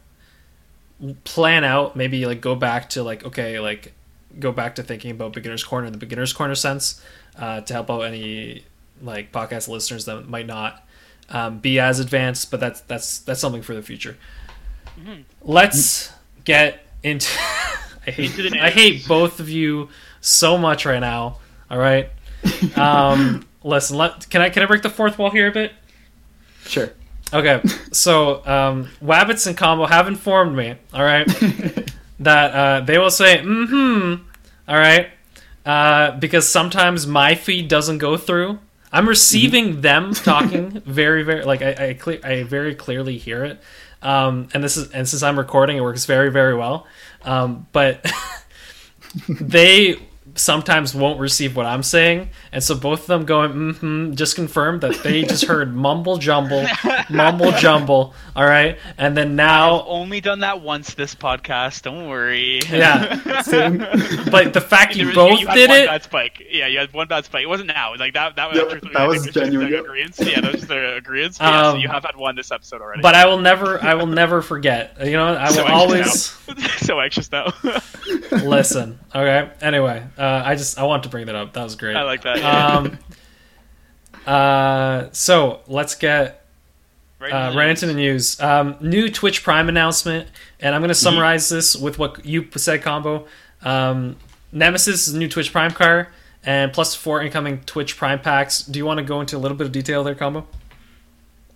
plan out. Maybe like go back to like okay, like go back to thinking about beginner's corner in the beginner's corner sense uh, to help out any like podcast listeners that might not um, be as advanced. But that's that's that's something for the future. Let's get into. (laughs) I hate I hate both of you so much right now. All right. Um, (laughs) listen, let can I can I break the fourth wall here a bit? sure. Okay, (laughs) so um, Wabbits and Combo have informed me, all right, (laughs) that uh, they will say mm-hmm, all right, uh, because sometimes my feed doesn't go through. I'm receiving them talking (laughs) very, very like I I, cle- I very clearly hear it, um, and this is and since I'm recording, it works very, very well. Um, but they sometimes won't receive what I'm saying, and so both of them going mm-hmm just confirmed that they just (laughs) heard mumble jumble, (laughs) mumble jumble. All right, and then I've now, only done that once this podcast. Don't worry. yeah, (laughs) Same. but the fact you was- both you had did one it, bad spike. Yeah, you had one bad spike. It wasn't now. Like that. That was. Yeah, truthfully, that I was think it's just genuine, their yeah. agreements. Yeah, that was their agreements. But yeah, so Um, you have had one this episode already. but I will never, I will never forget. You know, I will So always anxious so anxious now. listen. Okay. Anyway, uh, I just I want to bring that up. That was great. I like that. Yeah. Um. Uh. So let's get right, uh, into right the into the news. Um, new Twitch Prime announcement, and I'm going to summarize this with what you said, combo. Um, Nemesis is a new Twitch Prime car, and plus four incoming Twitch Prime packs. Do you want to go into a little bit of detail there, combo?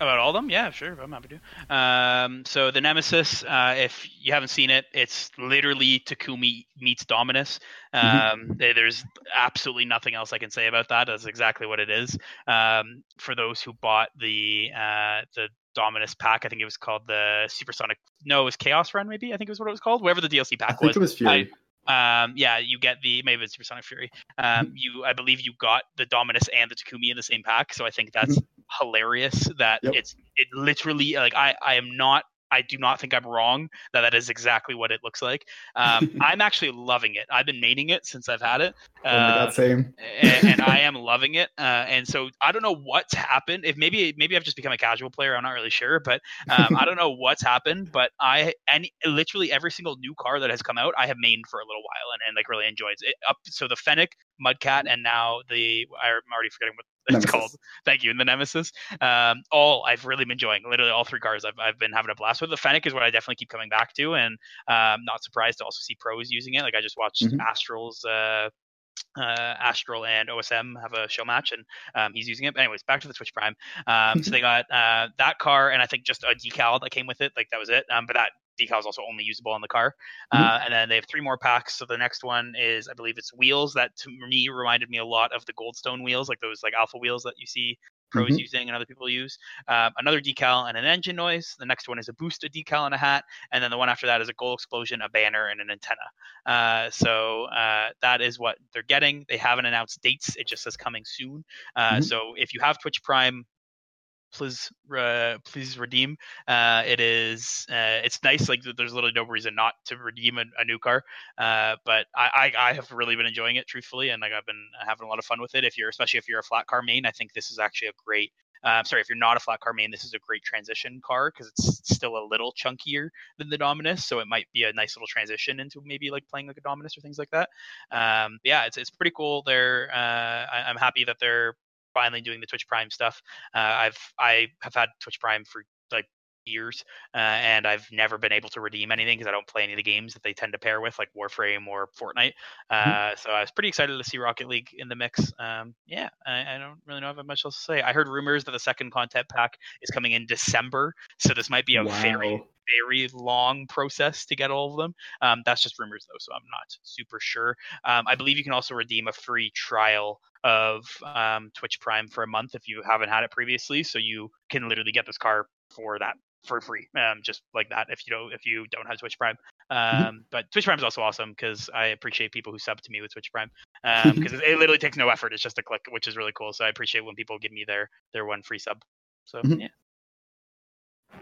About all of them? Yeah, sure. I'm happy to. Um, so the Nemesis, uh, if you haven't seen it, it's literally Takumi meets Dominus. Um, there- There's absolutely nothing else I can say about that. That's exactly what it is. Um, for those who bought the uh, the Dominus pack, I think it was called the Supersonic. No, it was Chaos Run. Maybe I think it was what it was called. Whatever the DLC I pack think was. it was Fury. Um, yeah, you get the maybe it's Supersonic Fury. Um, you, I believe you got the Dominus and the Takumi in the same pack, so I think that's hilarious. That Yep. it's it literally like I I am not I do not think I'm wrong that that is exactly what it looks like. Um, (laughs) I'm actually loving it. I've been maining it since I've had it. Uh, same. and, and I am loving it. Uh, and so I don't know what's happened. If maybe maybe I've just become a casual player, I'm not really sure. But um, I don't know what's happened. But I and literally every single new car that has come out, I have mained for a little while and, and like really enjoyed it. Up so the Fennec, Mudcat, and now the I'm already forgetting what (laughs) it's Nemesis. called. Thank you, and the Nemesis. Um, all I've really been enjoying. Literally all three cars I've I've been having a blast with. The Fennec is what I definitely keep coming back to, and um, not surprised to also see pros using it. Like I just watched Mhm. Astral's. Uh, uh, Astral and OSM have a show match, and um, he's using it. But anyways, back to the Twitch Prime. Um, so they (laughs) got uh, that car, and I think just a decal that came with it. Like that was it. Um, but that decal is also only usable on the car. Uh, and then they have three more packs. So the next one is, I believe, it's wheels that to me reminded me a lot of the Goldstone wheels, like those like alpha wheels that you see pros Mhm. using and other people use. Um, another decal and an engine noise. The next one is a boost, a decal, and a hat. And then the one after that is a goal explosion, a banner, and an antenna. Uh, so uh, that is what they're getting. They haven't announced dates. It just says coming soon. Uh, Mhm. So if you have Twitch Prime, please uh, please redeem. Uh, it is uh, it's nice. Like th- there's literally no reason not to redeem a, a new car. Uh, but I, I I have really been enjoying it truthfully, and like I've been having a lot of fun with it. If you're especially if you're a flat car main, I think this is actually a great. Uh, sorry, if you're not a flat car main, this is a great transition car because it's still a little chunkier than the Dominus, so it might be a nice little transition into maybe like playing like a Dominus or things like that. Um, yeah, it's it's pretty cool. They're uh, I, I'm happy that they're finally doing the Twitch Prime stuff. Uh, I've I have had Twitch Prime for years, uh, and I've never been able to redeem anything because I don't play any of the games that they tend to pair with, like Warframe or Fortnite. Uh, so I was pretty excited to see Rocket League in the mix. Um, yeah, I, I don't really know if I have much else to say. I heard rumors that the second content pack is coming in December, so this might be a very very long process to get all of them. Um, that's just rumors though, so I'm not super sure. Um, I believe you can also redeem a free trial of um, Twitch Prime for a month if you haven't had it previously. So you can literally get this car for that for free, um, just like that. If you don't if you don't have Twitch Prime, um, but Twitch Prime is also awesome because I appreciate people who sub to me with Twitch Prime (laughs) because it, it literally takes no effort. It's just a click, which is really cool. So I appreciate when people give me their their one free sub. So Mhm. yeah,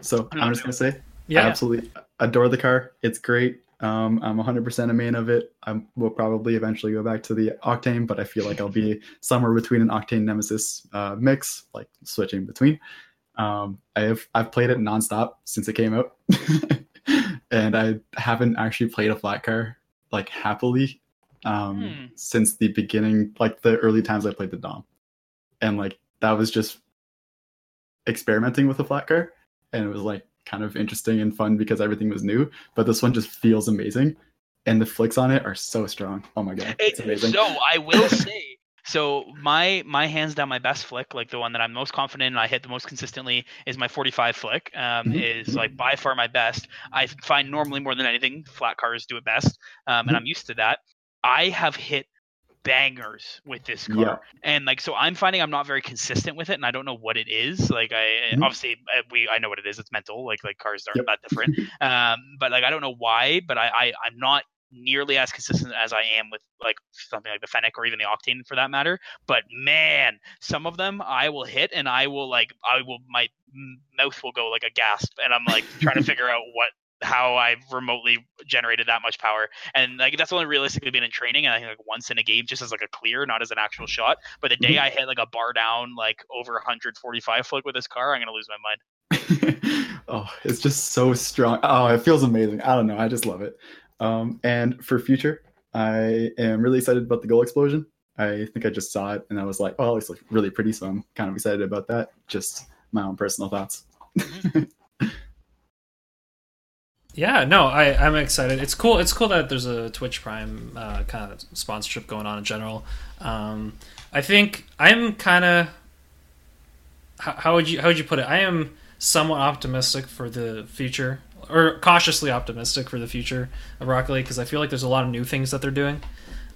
So I I'm just gonna say, I Yeah. absolutely adore the car. It's great. Um, I'm 100% a main of it. I will probably eventually go back to the Octane, but I feel like I'll be somewhere between an Octane Nemesis uh, mix, like switching between. Um, I have I've played it nonstop since it came out, (laughs) and I haven't actually played a flat car like happily um, Hmm. since the beginning, like the early times I played the Dom, and like that was just experimenting with a flat car, and it was like kind of interesting and fun because everything was new. But this one just feels amazing, and the flicks on it are so strong. Oh my god, it's amazing. So I will (laughs) say, so my my hands down my best flick, like the one that I'm most confident and I hit the most consistently, is my 45 flick. Um, Mhm. is like by far my best. I find normally more than anything, flat cars do it best, um, and I'm used to that. I have hit bangers with this car Yeah. and like so i'm finding i'm not very consistent with it and i don't know what it is like i Mhm. obviously uh, we i know what it is it's mental like like cars aren't Yep. that different (laughs) um but like i don't know why but i, I i'm not nearly as consistent as i am with like something like the fennec or even the octane for that matter but man some of them i will hit and i will like i will my mouth will go like a gasp and i'm like trying to (laughs) figure out what how I've remotely generated that much power, and like that's only realistically been in training, and I think like once in a game, just as like a clear, not as an actual shot. But the day mm-hmm. I hit like a bar down, like over 145 foot with this car, I'm gonna lose my mind. (laughs) oh, it's just so strong. Oh, it feels amazing. I don't know. I just love it. Um, and for future, I am really excited about the goal explosion. I think I just saw it and I was like, oh, it's like really pretty. So I'm kind of excited about that. Just my own personal thoughts. (laughs) Yeah, no, I I'm excited. It's cool. It's cool that there's a Twitch Prime uh, kind of sponsorship going on in general. Um, I think I'm kind of how, how would you how would you put it? I am somewhat optimistic for the future, or cautiously optimistic for the future of Rocket League because I feel like there's a lot of new things that they're doing,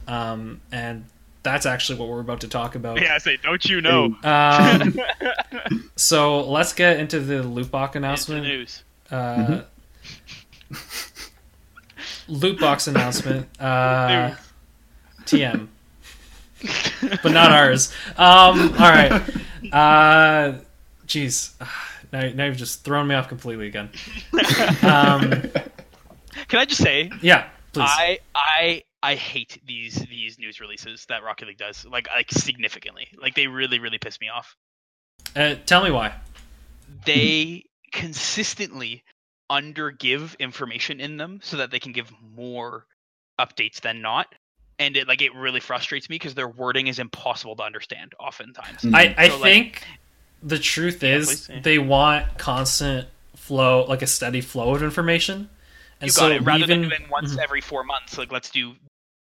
um, and that's actually what we're about to talk about. Yeah, I say, don't you know? Um, (laughs) so let's get into the loot box announcement. news. Uh, loot box announcement. (laughs) Uh, TM, but not ours. Um, all right. Uh, jeez, Now, now you've just thrown me off completely again. (laughs) Um, Can I just say, yeah, please. I I I hate these these news releases that Rocket League does, like like significantly. Like they really really piss me off. Uh, tell me why. They consistently undergive information in them so that they can give more updates than not. And it like it really frustrates me because their wording is impossible to understand oftentimes. Mm. I, I like- think the truth is yeah. they want constant flow, like a steady flow of information. And you so got it. Rather even, than doing once Mhm. every four months, like let's do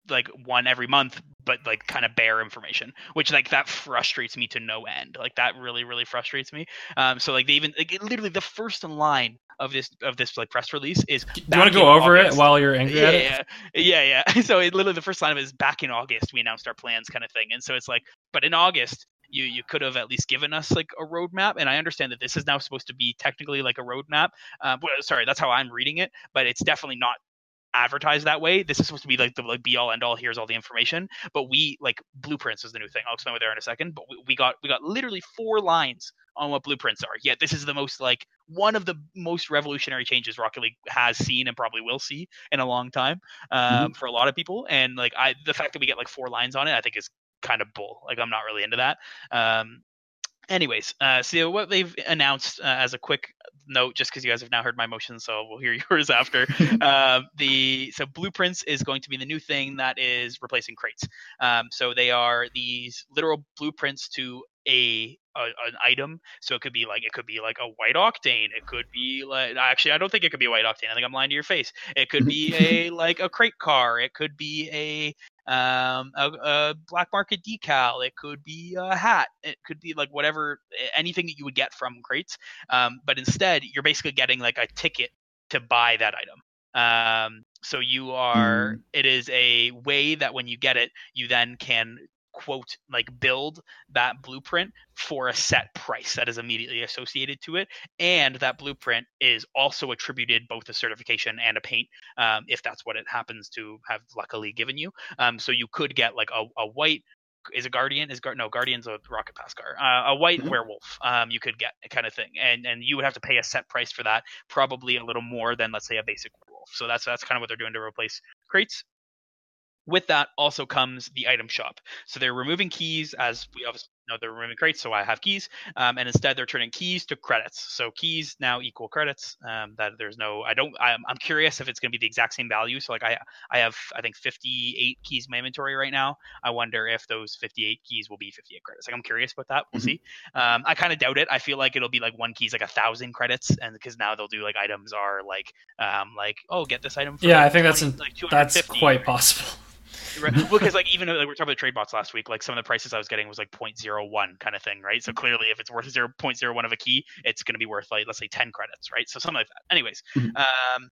like one every month, but like kind of bare information, which like that frustrates me to no end. Like that really, really frustrates me. Um, so like they even like literally the first line of this of this like press release is. do you want to go over August- it while you're angry yeah, at it? yeah, yeah, yeah. (laughs) So it literally the first line of it is back in August we announced our plans, kind of thing. And so it's like, but in August you you could have at least given us like a roadmap. And I understand that this is now supposed to be technically like a roadmap. Uh, but, sorry, that's how I'm reading it, but it's definitely not advertised that way. This is supposed to be like the like be all end all. Here's all the information. But we like blueprints is the new thing. I'll explain what they're in a second. But we, we got we got literally four lines on what blueprints are. Yet this is the most like one of the most revolutionary changes Rocket League has seen and probably will see in a long time um, for a lot of people. And like I, the fact that we get like four lines on it, I think is kind of bull. Like I'm not really into that. Um, anyways, uh, so what they've announced uh, as a quick note, just because you guys have now heard my motion, so we'll hear (laughs) yours after. um, (laughs) the so blueprints is going to be the new thing that is replacing crates. Um, so they are these literal blueprints to a, a an item. So it could be like it could be like a white octane. It could be like actually I don't think it could be a white octane. I think I'm lying to your face. It could be (laughs) a like a crate car. It could be a um a, a black market decal. It could be a hat. It could be like whatever anything that you would get from crates. Um, but instead you're basically getting like a ticket to buy that item. Um, so you are Mm. it is a way that when you get it, you then can quote like build that blueprint for a set price that is immediately associated to it. And that blueprint is also attributed both a certification and a paint um, if that's what it happens to have luckily given you. Um, so you could get like a, a white is a guardian? Is no guardian's a rocket pass car. Uh, a white Mhm. werewolf um, you could get kind of thing. And and you would have to pay a set price for that probably a little more than let's say a basic werewolf. So that's that's kind of what they're doing to replace crates with that also comes the item shop. So they're removing keys, as we obviously know they're removing crates, so I have keys, um, and instead they're turning keys to credits. So keys now equal credits. Um, that there's no, I don't, I'm, I'm curious if it's going to be the exact same value. So like I, I have, I think 58 keys in my inventory right now. I wonder if those 58 keys will be 58 credits. Like I'm curious about that. We'll Mhm. see. Um, I kind of doubt it. I feel like it'll be like one key's like a thousand credits, and because now they'll do like items are like, um, like oh get this item. For Yeah, like I think that's 20 in- like That's 250 quite possible. Right. Well, because like even though, like, we were talking about trade bots last week, like some of the prices I was getting was like 0.01 kind of thing, right? So clearly, if it's worth 0.01 of a key, it's going to be worth like let's say 10 credits, right? So something like that. Anyways, Mhm. um,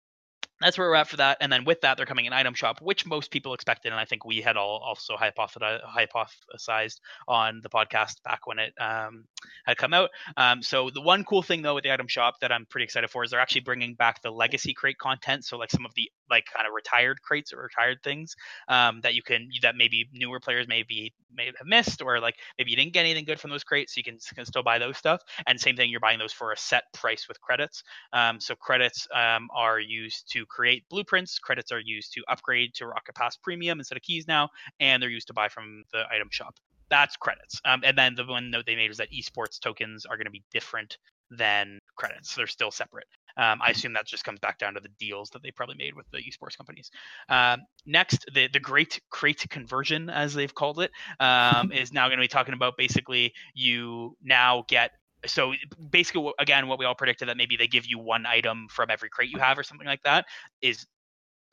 that's where we're at for that. And then with that, they're coming in item shop, which most people expected, and I think we had all also hypothesized, hypothesized on the podcast back when it um, had come out. Um, so the one cool thing though with the item shop that I'm pretty excited for is they're actually bringing back the legacy crate content. So like some of the like kind of retired crates or retired things um, that you can that maybe newer players maybe may have missed or like maybe you didn't get anything good from those crates, so you can, can still buy those stuff. And same thing, you're buying those for a set price with credits. Um, so credits um, are used to create blueprints. Credits are used to upgrade to Rocket Pass Premium instead of keys now, and they're used to buy from the item shop. That's credits. Um, and then the one note they made was that esports tokens are going to be different than credits. They're still separate. Um, I assume that just comes back down to the deals that they probably made with the esports companies. Um, next, the the great crate conversion, as they've called it, um, is now going to be talking about basically you now get so basically again what we all predicted that maybe they give you one item from every crate you have or something like that is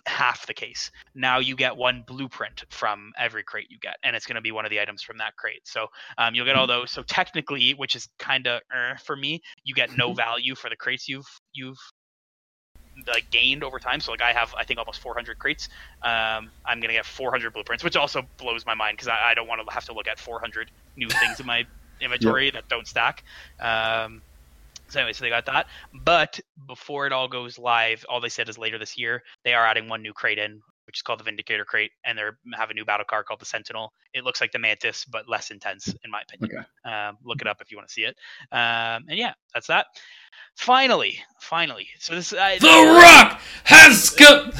half the case. Now you get one blueprint from every crate you get and it's going to be one of the items from that crate. So um, you'll get all those. So technically which is kind of uh, for me you get no value for the crates you've you've like gained over time. So like i have i think almost 400 crates. Um, i'm going to get 400 blueprints which also blows my mind because I, I don't want to have to look at 400 new things in my inventory that don't stack um, so anyway, so they got that. But before it all goes live, all they said is later this year they are adding one new crate in, which is called the Vindicator crate, and they have a new battle card called the Sentinel. It looks like the Mantis, but less intense, in my opinion. Okay. Um, look it up if you want to see it. Um, and yeah, that's that. Finally, finally. So this I, The Rock has come.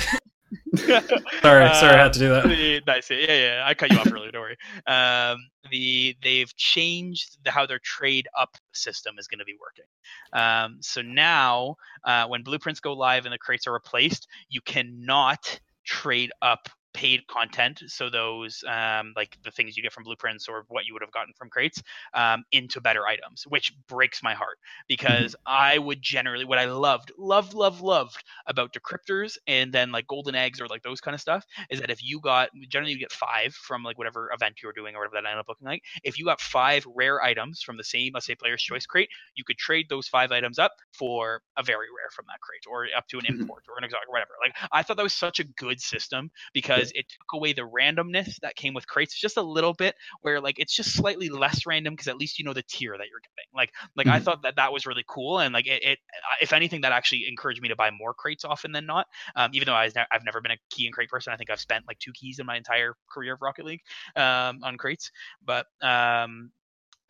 (laughs) sorry, sorry, I had to do that. the- nice. Yeah, yeah. I cut you off earlier. Don't worry. Um, the they've changed the, how their trade up system is going to be working. Um, so now, uh, when blueprints go live and the crates are replaced, you cannot trade up paid content so those um, like the things you get from blueprints or what you would have gotten from crates um, into better items which breaks my heart because i would generally what i loved loved loved loved about decryptors and then like golden eggs or like those kind of stuff is that if you got generally you get five from like whatever event you were doing or whatever that ended up looking like if you got five rare items from the same let's say player's choice crate you could trade those five items up for a very rare from that crate or up to an Mhm. import or an exotic or whatever like i thought that was such a good system because it took away the randomness that came with crates. Just a little bit where like it's just slightly less random because at least you know the tier that you're getting. Like like i Mhm. thought that that was really cool and like it, it if anything that actually encouraged me to buy more crates often than not um, even though I ne- I've never been a key and crate person. I think I've spent like two keys in my entire career of Rocket League um, on crates. But um,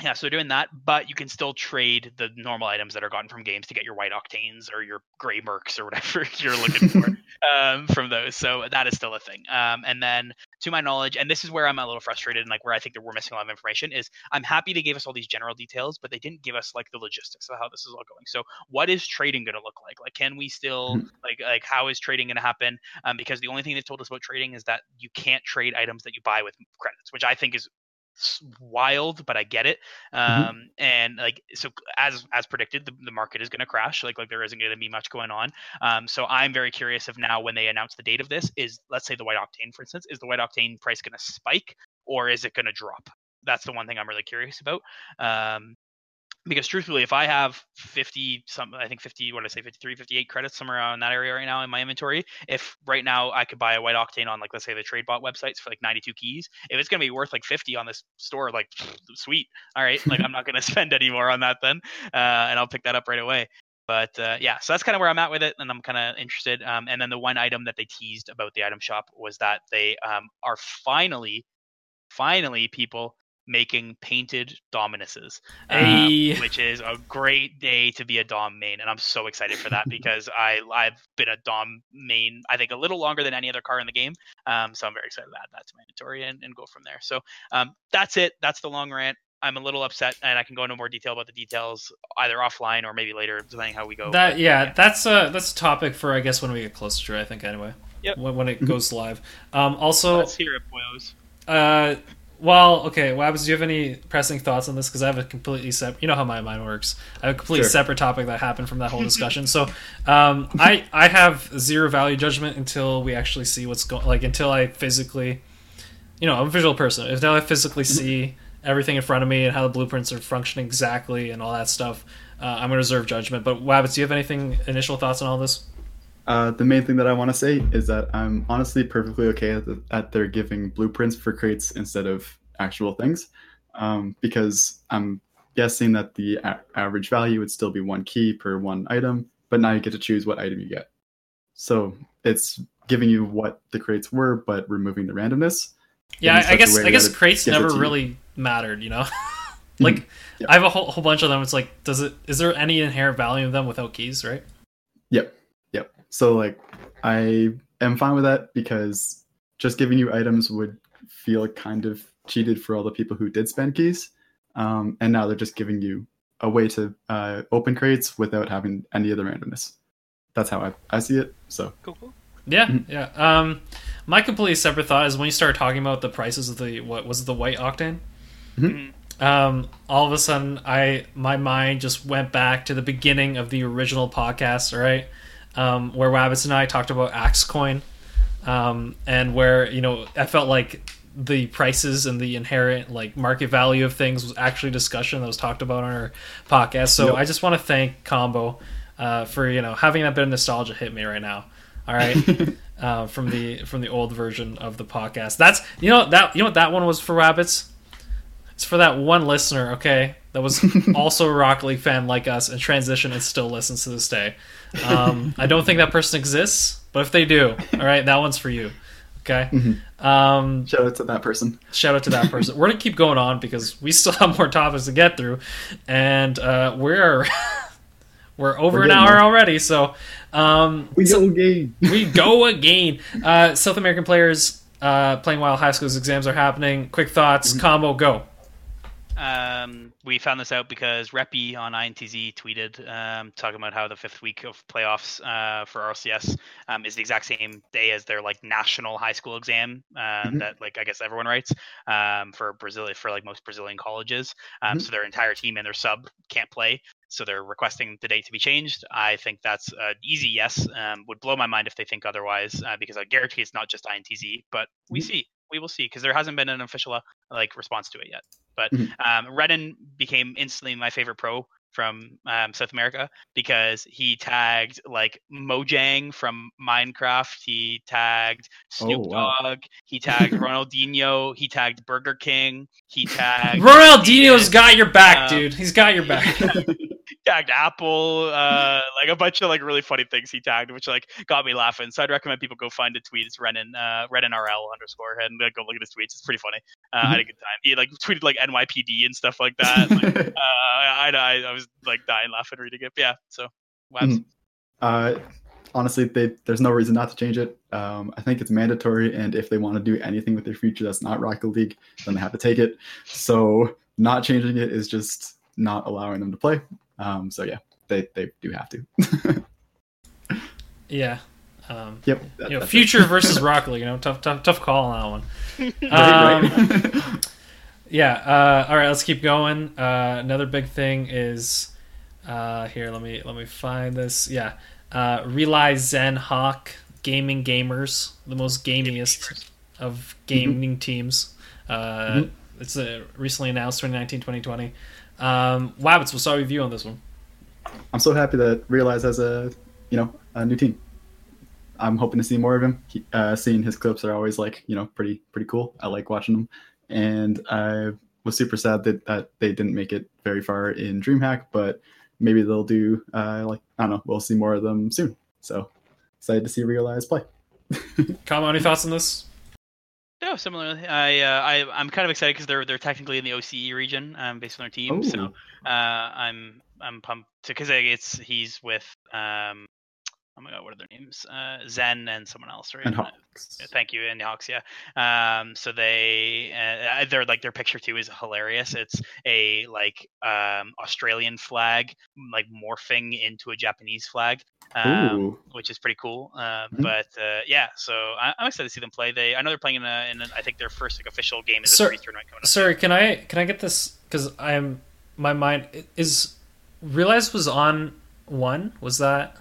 yeah, so doing that, but you can still trade the normal items that are gotten from games to get your white octanes or your gray mercs or (laughs) whatever you're looking for (laughs) um, from those. So that is still a thing. Um, and then, to my knowledge, and this is where I'm a little frustrated and like where I think that we're missing a lot of information is I'm happy they gave us all these general details, but they didn't give us like the logistics of how this is all going. So what is trading going to look like? Like, can we still Mhm. like like how is trading going to happen? Um, because the only thing they've told us about trading is that you can't trade items that you buy with credits, which I think is wild but i get it Mhm. um and like so as as predicted the, the market is going to crash like like there isn't going to be much going on um so i'm very curious if now when they announce the date of this is let's say the white octane for instance is the white octane price going to spike or is it going to drop that's the one thing i'm really curious about um because truthfully if i have 50 some i think 50 what did i say 53 58 credits somewhere around that area right now in my inventory if right now i could buy a white octane on like let's say the trade bot websites for like 92 keys if it's going to be worth like 50 on this store like (laughs) sweet all right? Like i'm not going (laughs) to spend any more on that then uh, and i'll pick that up right away. But uh, yeah so that's kind of where i'm at with it and i'm kind of interested um, and then the one item that they teased about the item shop was that they um, are finally finally people making painted dominuses um, Hey. which is a great day to be a dom main and i'm so excited for that because i i've been a dom main i think a little longer than any other car in the game um, so i'm very excited to add that to my inventory and, and go from there so um, that's it that's the long rant i'm a little upset and i can go into more detail about the details either offline or maybe later depending how we go That but, yeah, that's a that's a topic for I guess when we get closer to it. I think anyway. Yep. When, when it Mhm. goes live. Um, also, let's hear it boys uh, well, okay. Wabs, do you have any pressing thoughts on this? Because I have a completely separate. You know how my mind works. I have a completely Sure. separate topic that happened from that whole (laughs) discussion. so, um, I I have zero value judgment until we actually see what's going. Like until I physically, you know, I'm a visual person. Until I physically see everything in front of me and how the blueprints are functioning exactly and all that stuff, uh, I'm gonna reserve judgment. But Wabbits, do you have anything initial thoughts on all this? Uh, the main thing that I want to say is that I'm honestly perfectly okay at, the, at their giving blueprints for crates instead of actual things, um, because I'm guessing that the a- average value would still be one key per one item, but now you get to choose what item you get. So it's giving you what the crates were, but removing the randomness. Yeah, I, I such a guess I guess crates never really mattered, you know. (laughs) like Yeah. I have a whole, whole bunch of them. It's like, does it? Is there any inherent value in them without keys? Right? Yep. Yep. So like I am fine with that because just giving you items would feel kind of cheated for all the people who did spend keys. Um, and now they're just giving you a way to uh, open crates without having any other randomness. That's how I, I see it. So cool cool Yeah, Mhm. yeah. Um, my completely separate thought is when you started talking about the prices of the what was it the white octane. Mhm. Um, all of a sudden, I my mind just went back to the beginning of the original podcast, right? Um, where Wabbits and I talked about Axe Coin, um, and where you know I felt like the prices and the inherent like market value of things was actually discussion that was talked about on our podcast. So Yep. I just want to thank Combo uh, for you know having that bit of nostalgia hit me right now. All right, (laughs) uh, from the from the old version of the podcast. That's you know that you know what that one was for rabbits. It's for that one listener, okay, that was (laughs) also a Rocket League fan like us and transition and still listens to this day. Um, I don't think that person exists, but if they do, all right, that one's for you. Okay. Mhm. Um, Shout out to that person. shout out to that person. we're gonna keep going on because we still have more topics to get through, and uh, we're (laughs) we're over We're an hour there. already. So um, We so- go game. (laughs) we go again. Uh, South American players uh, playing while high school's exams are happening. Quick thoughts. Combo go. Um, we found this out because Reppy on INTZ tweeted um, talking about how the fifth week of playoffs uh, for RCS um, is the exact same day as their like national high school exam uh, Mhm. that like I guess everyone writes um, for Brazil for like most Brazilian colleges. Um, Mhm. So their entire team and their sub can't play. So they're requesting the date to be changed. I think that's an easy yes. Um, would blow my mind if they think otherwise, uh, because I guarantee it's not just INTZ. But we Mhm. see, we will see, because there hasn't been an official uh, like response to it yet. But Mhm. um, Redden became instantly my favorite pro from um, South America because he tagged like Mojang from Minecraft. He tagged Snoop Oh, wow. Dogg. He tagged Ronaldinho. He tagged Burger King. He (laughs) tagged Ronaldinho's got your back, Um, dude. He's got your back. (laughs) tagged Apple, uh, like a bunch of like really funny things he tagged, which like got me laughing. So I'd recommend people go find the tweet. It's Renan, uh, RL underscore, and uh, go look at his tweets. It's pretty funny. Uh, I had a good time. He like tweeted like NYPD and stuff like that. Like, (laughs) uh, I, I I was like dying laughing reading it. But yeah, so Wabs. Mhm. uh, honestly, they, there's no reason not to change it. Um, I think it's mandatory, and if they want to do anything with their future that's not Rocket League, then they have to take it. So not changing it is just not allowing them to play. Um, so yeah, they, they do have to. (laughs) yeah. Um, yep. that- you know, that's it. future versus (laughs) Rocket League. You know, tough, tough, tough call on that one. (laughs) Right, Um, right. Yeah. Uh, all right. Let's keep going. Uh, another big thing is uh, here. Let me let me find this. Yeah. Uh, Realize Zen Hawk Gaming Gamers, the most gamiest of gaming teams. Uh, Mhm. It's uh, recently announced 2019 2020. Um, Wabbits, we'll start with you on this one. I'm so happy that Realize has a you know a new team. I'm hoping to see more of him. He, uh, seeing his clips are always like you know pretty pretty cool. I like watching them, and I was super sad that, that they didn't make it very far in DreamHack, but maybe they'll do uh, like I don't know. We'll see more of them soon. So excited to see Realize play. (laughs) Combo, any thoughts on this? No, similarly, I uh, I I'm kind of excited because they're they're technically in the OCE region, um, based on their team. So Oh, uh, I'm I'm pumped because it's he's with um, oh my god, what are their names? Uh, Zen and someone else, right? and Uh, Hawks. Thank you, and Hawks. Yeah. Um. So they, uh, their like their picture too is hilarious. It's a like um Australian flag like morphing into a Japanese flag. Um, which is pretty cool. Uh, Mhm. But uh, yeah, so I, I'm excited to see them play. They, I know they're playing in, a, in a, I think their first like official game is a Sir- series tournament coming up. Sorry, can I can I get this? Because I'm my mind is realize was on one. Was that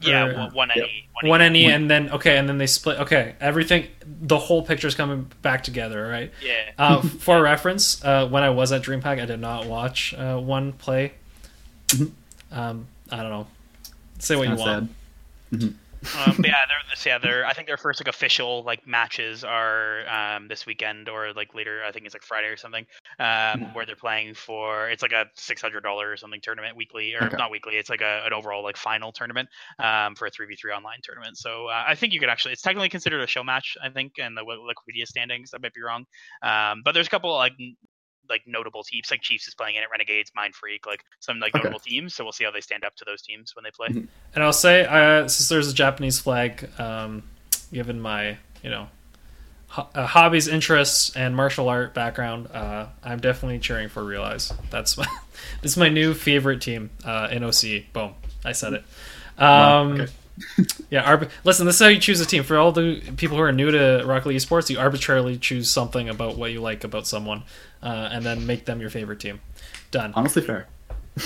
yeah, or- one, one Yep. NE, one NE. NE and then okay, and then they split. Okay, everything. The whole picture's coming back together, right? Yeah. Uh, (laughs) for reference, uh, when I was at DreamHack, I did not watch uh, one play. Mhm. Um, I don't know. Say what you kinda want. sad. Um, yeah, they're this, yeah, they're I think their first like official like matches are um, this weekend or like later. I think it's like Friday or something, um, Mhm. where they're playing for it's like a six hundred dollar or something tournament weekly or Okay. not weekly. It's like a, an overall like final tournament um, for a three v three online tournament. So uh, I think you could actually it's technically considered a show match. I think and the Wi- Liquipedia standings. I might be wrong, um, but there's a couple like like notable teams like Chiefs is playing in it, Renegades, Mind Freak, like some like Okay. notable teams. So we'll see how they stand up to those teams when they play. Mhm. And I'll say, uh, since there's a Japanese flag, um, given my you know ho- uh, hobbies, interests, and martial art background, uh, I'm definitely cheering for Realize. That's my (laughs) this is my new favorite team uh, in OC. Boom, I said it. Um, okay. (laughs) yeah, arb- listen, this is how you choose a team. For all the people who are new to Rocket League Esports, you arbitrarily choose something about what you like about someone, uh, and then make them your favorite team. Done. Honestly, fair.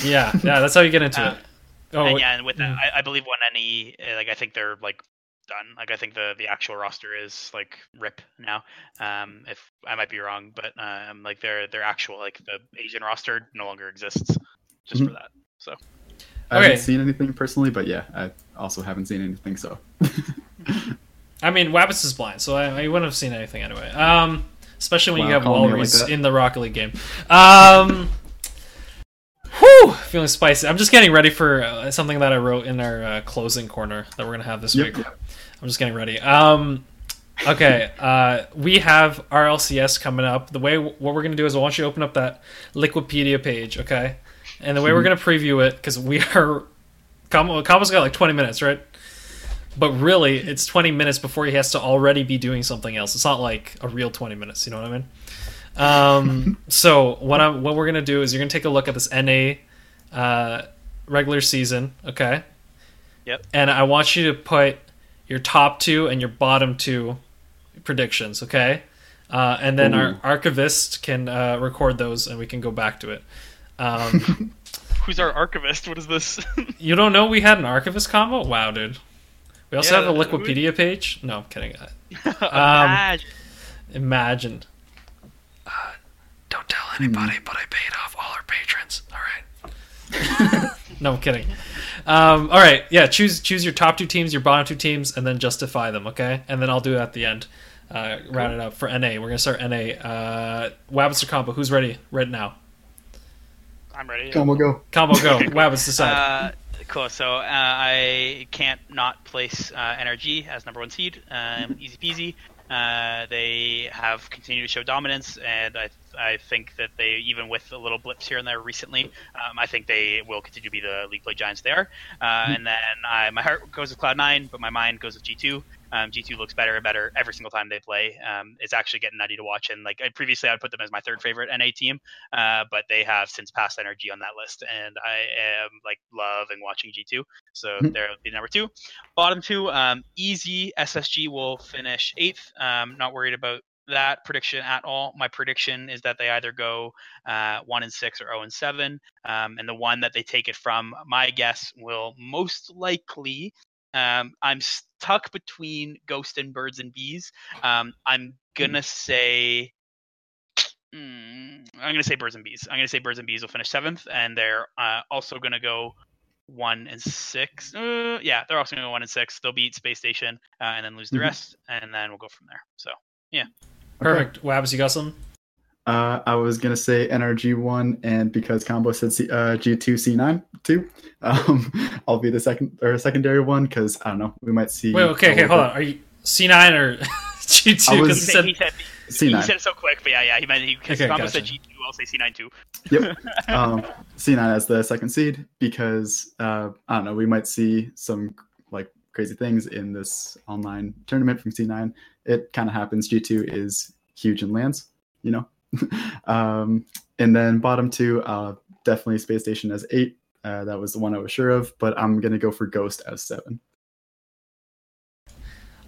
Yeah, yeah, that's how you get into Uh, it. Oh, and yeah, and with that, mm. I, I believe one any uh, like I think they're like done. Like I think the the actual roster is like rip now. Um, if I might be wrong, but um, like their their actual like the Asian roster no longer exists just for Mhm. that. So I Okay. haven't seen anything personally, but yeah, I also haven't seen anything. So (laughs) I mean, Wabbits is blind, so I, I wouldn't have seen anything anyway. Um, especially when you have me like in the Rocket League game. Um, whew, feeling spicy. I'm just getting ready for uh, something that I wrote in our uh, closing corner that we're gonna have this Yep, week. yep. I'm just getting ready. Um, Okay, uh, we have RLCS coming up. The way what we're gonna do is I want you to open up that Liquipedia page, okay? And the way we're gonna preview it because we (laughs) are, Combo, Combo's got like twenty minutes, right? But really, it's twenty minutes before he has to already be doing something else. It's not like a real twenty minutes. You know what I mean? Um, (laughs) so what I'm what we're gonna do is you're gonna take a look at this NA uh, regular season, okay? Yep. And I want you to put your top two and your bottom two predictions, okay? Uh, and then our archivist can uh, record those, and we can go back to it. Um, (laughs) Who's our archivist? What is this? (laughs) you don't know we had an archivist combo? Wow, dude. We also Yeah, have a we- Liquipedia page. No, I'm kidding. Uh, (laughs) Imagine. Imagine. Uh, don't tell anybody, but I paid off all our patrons. All right. no, I'm kidding. Um, all right, yeah. Choose choose your top two teams, your bottom two teams, and then justify them. Okay, and then I'll do it at the end. Uh, round it up for NA. We're gonna start NA. Uh, Wabbits or combo? Who's ready? Right now. I'm ready. Come, we'll go. Combo, go. (laughs) Wabbits decide. Uh, cool. So uh, I can't not place uh, NRG as number one seed. Um, easy peasy. Uh, they have continued to show dominance, and I I think that they even with a little blips here and there recently, um, I think they will continue to be the league play giants they are. Uh, and then I, my heart goes with Cloud Nine, but my mind goes with G two. Um, G2 looks better and better every single time they play. Um, it's actually getting nutty to watch. And like I, previously, I'd put them as my third favorite NA team, uh, but they have since passed NRG on that list, and I am like loving watching G2. So Mhm. they'll be number two. Bottom two, um, easy SSG will finish eighth. Um, not worried about that prediction at all. My prediction is that they either go uh, one and six or zero and seven, um, and the one that they take it from, my guess will most likely. Um, I'm stuck between Ghost and Birds and Bees. Um, I'm gonna say. Mm, I'm gonna say Birds and Bees. I'm gonna say Birds and Bees will finish seventh, and they're uh, also gonna go one and six. Uh, yeah, they're also gonna go one and six. They'll beat Spacestation uh, and then lose the Mhm. rest, and then we'll go from there. So yeah, Perfect. Wabbits, you got some? Uh, I was gonna say NRG one, and because combo said C, uh, G two C nine two, um, (laughs) I'll be the second or secondary one because I don't know. We might see. Wait, okay, okay, hold on. Are you C9 or (laughs) G2? Because he he said, said he said, he C9. said it so quick, but yeah, yeah, he meant he because Okay, Combo gotcha. said G two. I'll say C nine too. Yep. (laughs) um, C9 as the second seed because uh, I don't know. We might see some like crazy things in this online tournament from C9. It kind of happens. G2 is huge in LANs, you know. (laughs) um, and then bottom two, uh, definitely Spacestation as eight. Uh, that was the one I was sure of, but I'm gonna go for Ghost as seven.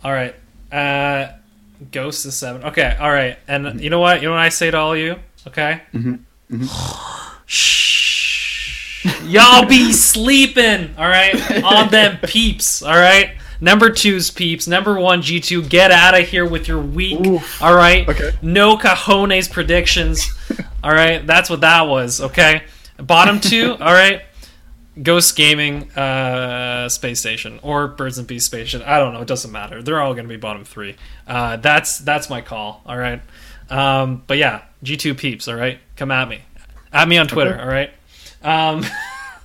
All right. Uh, Ghost is seven. Okay. All right. And Mm-hmm. you know what? You know what I say to all you? Okay. Mhm. (sighs) Shh. Y'all be sleeping. All right. On them peeps. All right. Number two's peeps. Number one G two. Get out of here with your weak. Oof. All right. Okay. No cajones predictions. (laughs) all right. That's what that was. Okay. Bottom two. (laughs) all right. Ghost Gaming, uh, Spacestation, or Birds and Bees Spacestation. I don't know. It doesn't matter. They're all going to be bottom three. Uh, that's that's my call. All right. Um, but yeah, G2 peeps. All right. Come at me. At me on Twitter. Okay. All right. Um,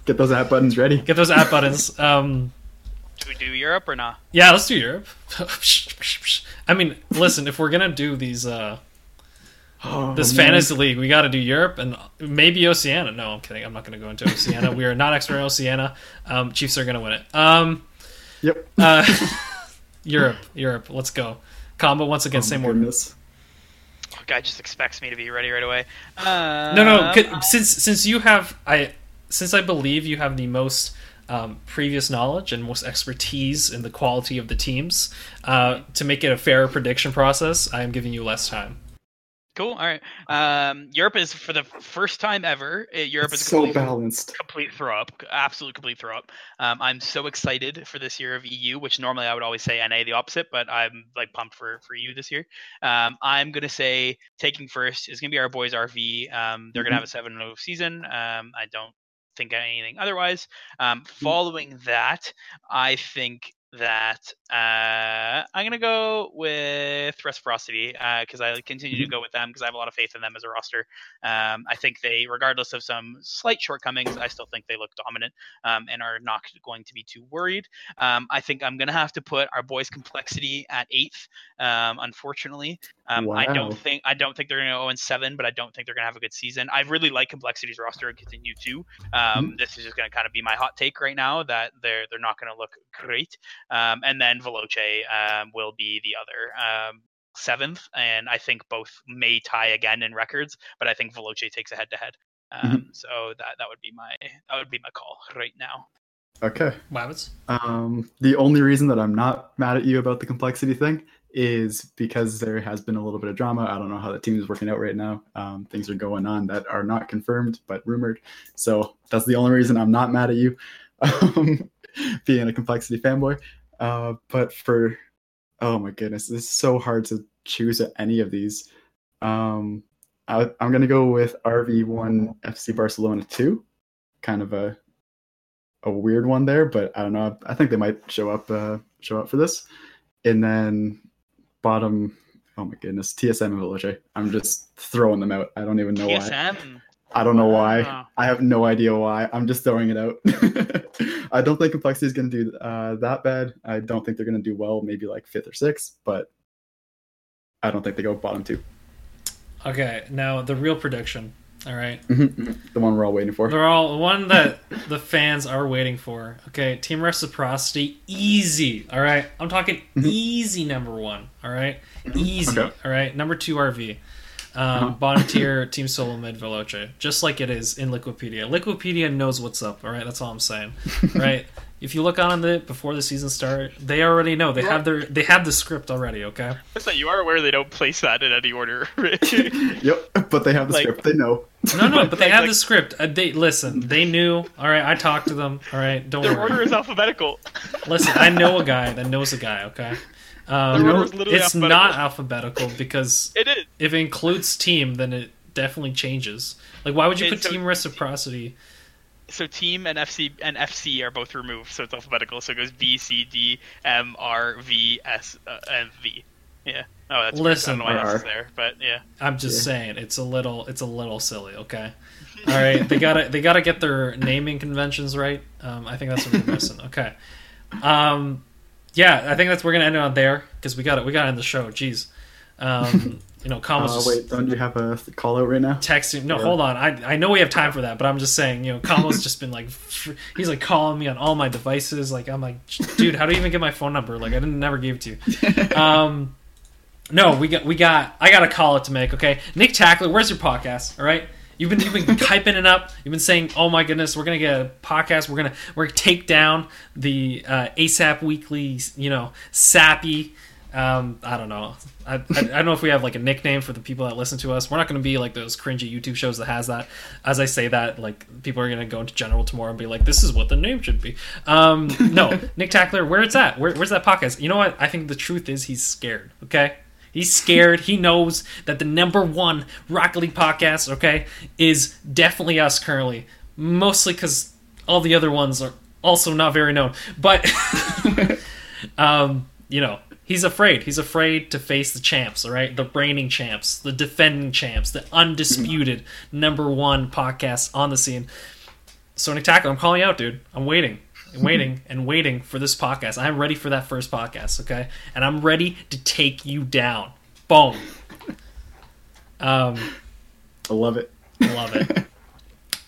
Get those app buttons ready. (laughs) get those app buttons. Um, Do we do Europe or not? yeah, let's do Europe. (laughs) I mean, listen, if we're gonna do these uh, Oh, this man. fantasy league, we got to do Europe and maybe Oceania. No, I'm kidding. I'm not going to go into Oceania. we are not expert in Oceania. Um, Chiefs are going to win it. Um, Yep. uh, (laughs) Europe, Europe. Let's go. Combo once again. Oh, same my order. goodness. Oh, guy just expects me to be ready right away. Uh, No, no. c- Since since you have I since I believe you have the most um, previous knowledge and most expertise in the quality of the teams, uh, to make it a fair prediction process, I am giving you less time. Cool. All right. Um, Europe is for the first time ever. uh, Europe It's is a so complete, balanced. complete throw up, absolute complete throw up. Um, I'm so excited for this year of EU, which normally I would always say NA the opposite, but I'm like pumped for for EU this year. Um, I'm gonna say taking first is gonna be our boys RV. Um, they're gonna have a 7-0 season. Um, I don't think anything otherwise. Um, following that, I think that Uh, I'm gonna go with Reciprocity because I continue to go with them because I have a lot of faith in them as a roster. Um, I think they, regardless of some slight shortcomings, I still think they look dominant um, and are not going to be too worried. Um, I think I'm gonna have to put our boys Complexity at eighth. Um, unfortunately, um, I don't think I don't think they're gonna go in seven, but I don't think they're gonna have a good season. I really like Complexity's roster and continue to. Um, This is just gonna kind of be my hot take right now that they're they're not gonna look great. Um, and then Veloce um, will be the other um, seventh, and I think both may tie again in records, but I think Veloce takes a head to head. Um, So that that would be my that would be my call right now. Okay. Wabbits? Um, the only reason that I'm not mad at you about the complexity thing is because there has been a little bit of drama. I don't know how the team is working out right now. Um, things are going on that are not confirmed but rumored. So that's the only reason I'm not mad at you, (laughs) um, being a complexity fanboy. Uh, but for oh my goodness, this is so hard to choose any of these. Um, I, I'm gonna go with RV1 FC Barcelona 2. Kind of a a weird one there, but I don't know. I think they might show up uh, show up for this. And then bottom, oh my goodness, TSM and Veloce. I'm just throwing them out. I don't even know why. I don't know why. Wow. I have no idea why. I'm just throwing it out. (laughs) I don't think Complexity is going to do uh, that bad. I don't think they're going to do well, maybe like fifth or sixth, but I don't think they go bottom two. Okay, now the real prediction. All right. Mm-hmm, mm-hmm. the one we're all waiting for. They're all the one that (laughs) the fans are waiting for. Okay, Team Reciprocity, easy. All right, I'm talking mm-hmm. easy number one. All right, easy. Okay. All right, number two RV. Um, Uh-huh. Bottom tier Team Solo Mid Veloce, just like it is in Liquipedia. Liquipedia knows what's up. All right, that's all I'm saying. (laughs) Right. If you look on it before the season start, they already know. They have their they have the script already. Okay. That's that you are aware they don't place that in any order. (laughs) (laughs) yep, but they have the Like- script. They know. No, no, but they Like- have like- the script. Uh, they listen. They knew. All right, I talked to them. All right, don't Their worry. order is alphabetical. Listen, I know a guy that knows a guy. Okay, um, Their order is it's alphabetical. not alphabetical because (laughs) It is. if it includes team, then it definitely changes. Like, why would you And put so- team reciprocity? So team and FC and FC are both removed, so it's alphabetical. So it goes B, C, D, M, R, V, S, uh, and V. Yeah. Oh, that's weird. Listen, I don't know why that's there, but yeah. I'm just Yeah. saying, it's a little, it's a little silly. Okay, (laughs) all right, they gotta, they gotta get their naming conventions right. Um, I think that's what we're missing. Okay, um, yeah, I think that's we're gonna end it on there because we got it. We got to end the show. Jeez, um, (laughs) you know, Commons Uh, wait, don't you have a call out right now? texting. No, Yeah. hold on. I I know we have time for that, but I'm just saying, you know, Combo's just been like, he's like calling me on all my devices. Like I'm like, dude, how do you even get my phone number? Like I didn't never gave it to you. (laughs) Um, no, we got we got. I got a call it to make. Okay, Nick Tackler, where's your podcast? All right. You've been you've been (laughs) hyping it up. You've been saying, "Oh my goodness, we're gonna get a podcast. We're gonna we're gonna take down the uh, ASAP Weekly, you know, sappy." Um, I don't know. I, I, I don't know if we have like a nickname for the people that listen to us. We're not going to be like those cringy YouTube shows that has that. As I say that, like people are going to go into general tomorrow and be like, "This is what the name should be." Um, no, (laughs) Nick Tackler, where it's at? Where, where's that podcast? You know what? I think the truth is he's scared. Okay, he's scared. he knows that the number one Rocket League podcast, okay, is definitely us currently. Mostly because all the other ones are also not very known, but. (laughs) um, you know, he's afraid. He's afraid to face the champs, all right? The reigning champs, the defending champs, the undisputed number one podcast on the scene. So, Nick Tackle, I'm calling out, dude. I'm waiting. I'm waiting and waiting for this podcast. I'm ready for that first podcast, okay? And I'm ready to take you down. Boom. Um, I love it. I love it. (laughs)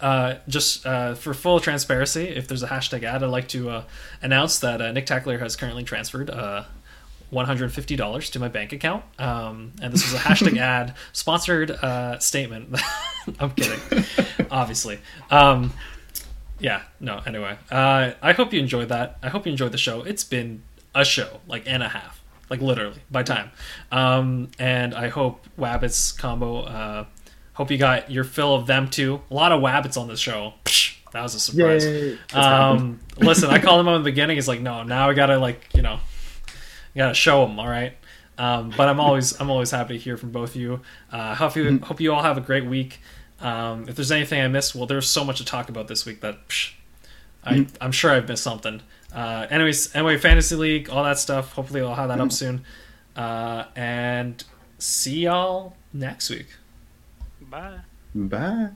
Uh, just uh, for full transparency, if there's a hashtag ad, I'd like to uh, announce that uh, Nick Tackler has currently transferred uh, $150 to my bank account. Um, and this was a hashtag (laughs) ad sponsored uh, statement. (laughs) I'm kidding, obviously. Um, yeah, no, anyway. Uh, I hope you enjoyed that. I hope you enjoyed the show. It's been a show, like, and a half. Like, literally, by time. Um, and I hope Wabbits combo. Uh, hope you got your fill of them too. A lot of Wabbits on this show. Psh, that was a surprise. Yay! That's happened. Um, (laughs) listen, I called him in the beginning. He's like, no, now I gotta like, you know, gotta show him. All right. Um, but I'm always, I'm always happy to hear from both of you. Uh, hope you, hope you all have a great week. Um, if there's anything I missed, well, there's so much to talk about this week that psh, I, Mhm. I'm sure I've missed something. Uh, anyways, anyway, fantasy league, all that stuff. Hopefully, I'll have that up soon. Uh, and see y'all next week. Bye. Bye.